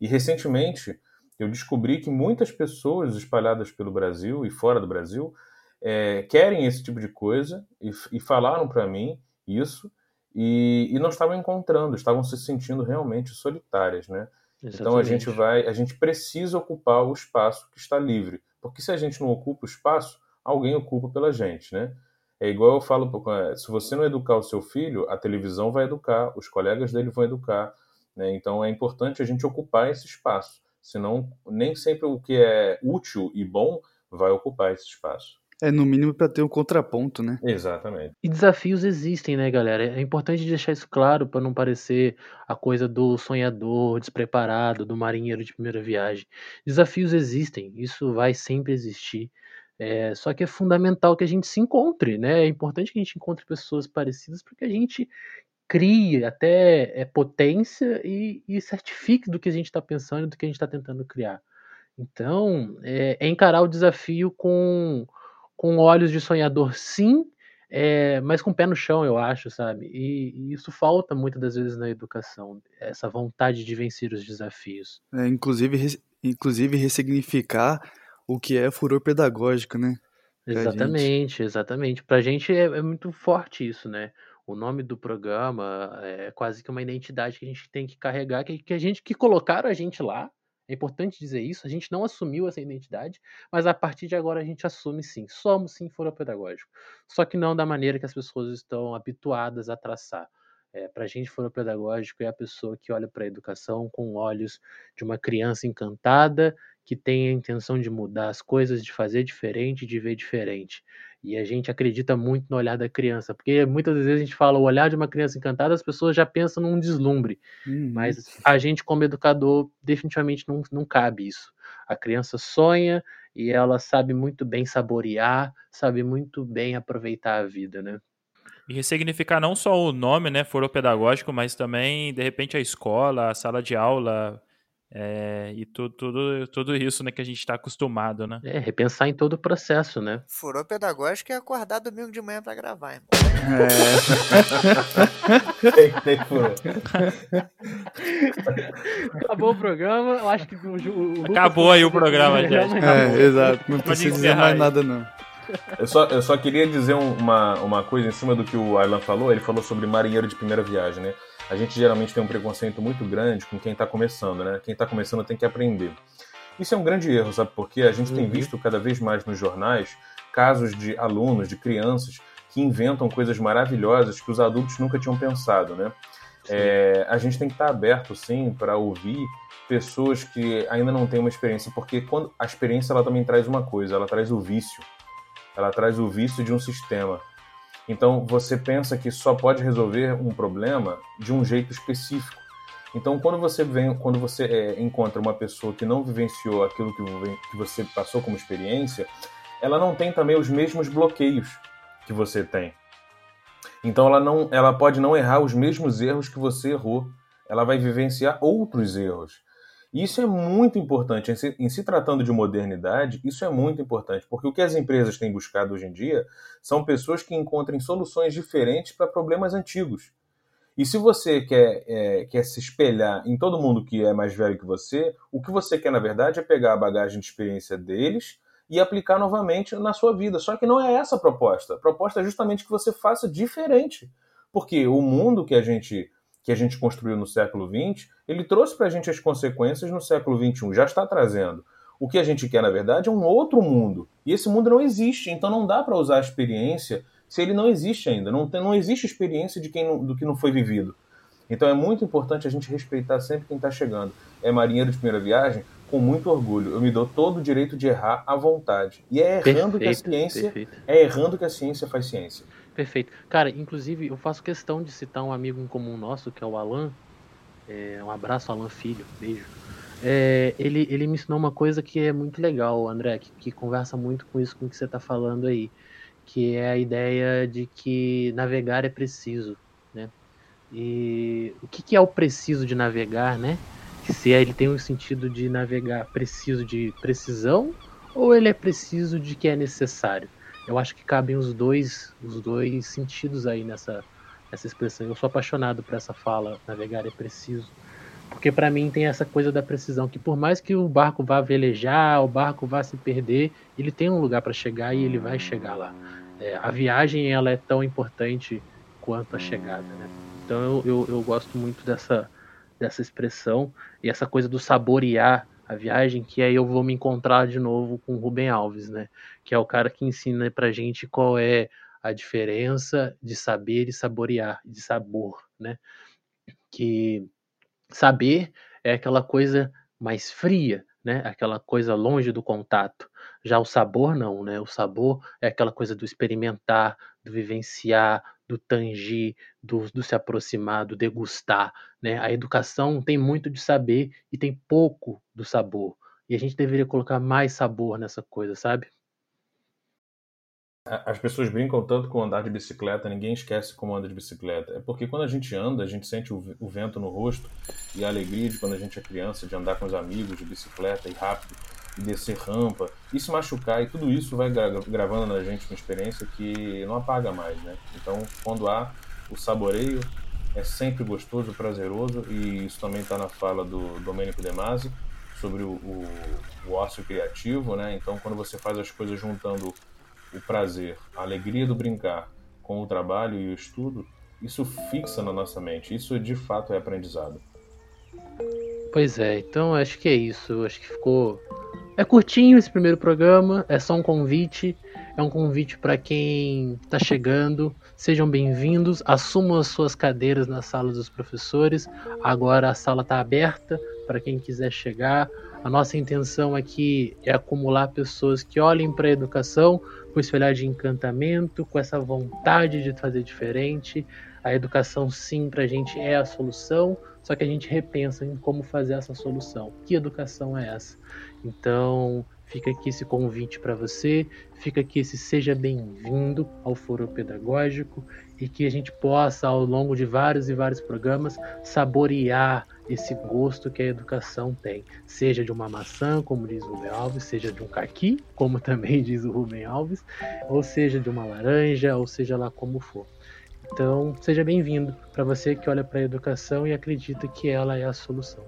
E recentemente eu descobri que muitas pessoas espalhadas pelo Brasil e fora do Brasil é, querem esse tipo de coisa e, e falaram para mim isso e, e, não estavam encontrando, estavam se sentindo realmente solitárias, né? Exatamente. Então a gente vai, a gente precisa ocupar o espaço que está livre porque se a gente não ocupa o espaço, alguém ocupa pela gente, né? É igual eu falo, se você não educar o seu filho, a televisão vai educar, os colegas dele vão educar, né? Então é importante a gente ocupar esse espaço, senão nem sempre o que é útil e bom vai ocupar esse espaço. É, no mínimo para ter um contraponto, né? Exatamente. E desafios existem, né, galera? É importante deixar isso claro para não parecer a coisa do sonhador, despreparado, do marinheiro de primeira viagem. Desafios existem, isso vai sempre existir. É, só que é fundamental que a gente se encontre, né? É importante que a gente encontre pessoas parecidas para que a gente crie até é, potência e, e certifique do que a gente está pensando, do que a gente está tentando criar. Então, é, é encarar o desafio com com olhos de sonhador, sim, é, mas com o pé no chão, eu acho, sabe? E, e, isso falta muitas das vezes na educação, essa vontade de vencer os desafios. É, inclusive, re, inclusive ressignificar o que é furor pedagógico, né? Pra exatamente, gente. exatamente. Pra gente é, é, muito forte isso, né? O nome do programa é quase que uma identidade que a gente tem que carregar, que, que a gente que colocaram a gente lá, É importante dizer isso. A gente não assumiu essa identidade, mas a partir de agora a gente assume sim. Somos sim foropedagógico. Só que não da maneira que as pessoas estão habituadas a traçar. É, para a gente, foropedagógico é a pessoa que olha para a educação com olhos de uma criança encantada que tem a intenção de mudar as coisas, de fazer diferente, de ver diferente. E a gente acredita muito no olhar da criança, porque muitas vezes a gente fala o olhar de uma criança encantada, as pessoas já pensam num deslumbre. Uhum. Mas a gente, como educador, definitivamente não, não cabe isso. A criança sonha e ela sabe muito bem saborear, sabe muito bem aproveitar a vida, né? E ressignificar não só o nome, né, pedagógico, mas também, de repente, a escola, a sala de aula, é, e tudo, tudo, tudo isso né, que a gente está acostumado, né? É, repensar em todo o processo, né? Furou pedagógico é acordar domingo de manhã para gravar, irmão. É. tem. Acabou o programa, eu acho que o, o, Acabou aí o programa, gente. É, exato, não precisa dizer mais nada, não. Eu só, eu só queria dizer uma, uma coisa em cima do que o Arlan falou. Ele falou sobre marinheiro de primeira viagem, né? A gente geralmente tem um preconceito muito grande com quem está começando, né? Quem está começando tem que aprender. Isso é um grande erro, sabe? Porque a gente uhum. tem visto cada vez mais nos jornais casos de alunos, de crianças que inventam coisas maravilhosas que os adultos nunca tinham pensado, né? É, a gente tem que estar tá aberto, sim, para ouvir pessoas que ainda não têm uma experiência, porque quando a experiência ela também traz uma coisa, ela traz o vício, ela traz o vício de um sistema. Então você pensa que só pode resolver um problema de um jeito específico. Então quando você vem, quando você é, encontra uma pessoa que não vivenciou aquilo que, que você passou como experiência, ela não tem também os mesmos bloqueios que você tem. Então ela não, ela pode não errar os mesmos erros que você errou. Ela vai vivenciar outros erros. E isso é muito importante. Em se, em se, tratando de modernidade, isso é muito importante, porque o que as empresas têm buscado hoje em dia são pessoas que encontrem soluções diferentes para problemas antigos. E se você quer, é, quer se espelhar em todo mundo que é mais velho que você, o que você quer, na verdade, é pegar a bagagem de experiência deles e aplicar novamente na sua vida. Só que não é essa a proposta. A proposta é justamente que você faça diferente. Porque o mundo que a gente que a gente construiu no século XX, ele trouxe para a gente as consequências no século XXI, já está trazendo. O que a gente quer, na verdade, é um outro mundo. E esse mundo não existe, então não dá para usar a experiência se ele não existe ainda. Não, tem, não existe experiência de quem não, do que não foi vivido. Então é muito importante a gente respeitar sempre quem está chegando. É marinheiro de primeira viagem, com muito orgulho. Eu me dou todo o direito de errar à vontade. E é errando perfeito, que a ciência perfeito. é errando que a ciência faz ciência. Perfeito. Cara, inclusive eu faço questão de citar um amigo em comum nosso, que é o Alan. É, um abraço, Alan Filho. Beijo. É, ele, ele me ensinou uma coisa que é muito legal, André, que, que conversa muito com isso com que você está falando aí, que é a ideia de que navegar é preciso, né? E o que, que é o preciso de navegar, né? Se ele tem um sentido de navegar preciso de precisão ou ele é preciso de que é necessário? Eu acho que cabem os dois, os dois sentidos aí nessa, nessa expressão. Eu sou apaixonado por essa fala, navegar é preciso. Porque para mim tem essa coisa da precisão, que por mais que o barco vá velejar, o barco vá se perder, ele tem um lugar para chegar e ele vai chegar lá. É, a viagem ela é tão importante quanto a chegada, né? Então eu, eu, eu gosto muito dessa, dessa expressão e essa coisa do saborear a viagem, que aí eu vou me encontrar de novo com o Rubem Alves, né? Que é o cara que ensina pra gente qual é a diferença de saber e saborear, de sabor, né? Que saber é aquela coisa mais fria, né? Aquela coisa longe do contato. Já o sabor não, né? O sabor é aquela coisa do experimentar, do vivenciar, do tangir, do, do, se aproximar, do degustar. Né? A educação tem muito de saber e tem pouco do sabor. E a gente deveria colocar mais sabor nessa coisa, sabe? As pessoas brincam tanto com andar de bicicleta, ninguém esquece como anda de bicicleta. É porque quando a gente anda, a gente sente o, vento no rosto e a alegria de quando a gente é criança, de andar com os amigos de bicicleta e rápido e descer rampa, e se machucar, e tudo isso vai gra gravando na gente uma experiência que não apaga mais, né? Então, quando há o saboreio, é sempre gostoso, prazeroso, e isso também está na fala do Domênico De Masi, sobre o, o, o ócio criativo, né? Então, quando você faz as coisas juntando o prazer, a alegria do brincar com o trabalho e o estudo, isso fixa na nossa mente, isso de fato é aprendizado. Pois é, então acho que é isso. Acho que ficou. É curtinho esse primeiro programa, é só um convite. É um convite para quem está chegando. Sejam bem-vindos. Assumam as suas cadeiras na sala dos professores. Agora a sala está aberta para quem quiser chegar. A nossa intenção aqui é acumular pessoas que olhem para a educação com esse olhar de encantamento, com essa vontade de fazer diferente. A educação, sim, para a gente é a solução, só que a gente repensa em como fazer essa solução. Que educação é essa? Então, fica aqui esse convite para você, fica aqui esse seja bem-vindo ao Foro Pedagógico e que a gente possa, ao longo de vários e vários programas, saborear esse gosto que a educação tem, seja de uma maçã, como diz o Rubem Alves, seja de um caqui, como também diz o Rubem Alves, ou seja de uma laranja, ou seja lá como for. Então, seja bem-vindo para você que olha para a educação e acredita que ela é a solução.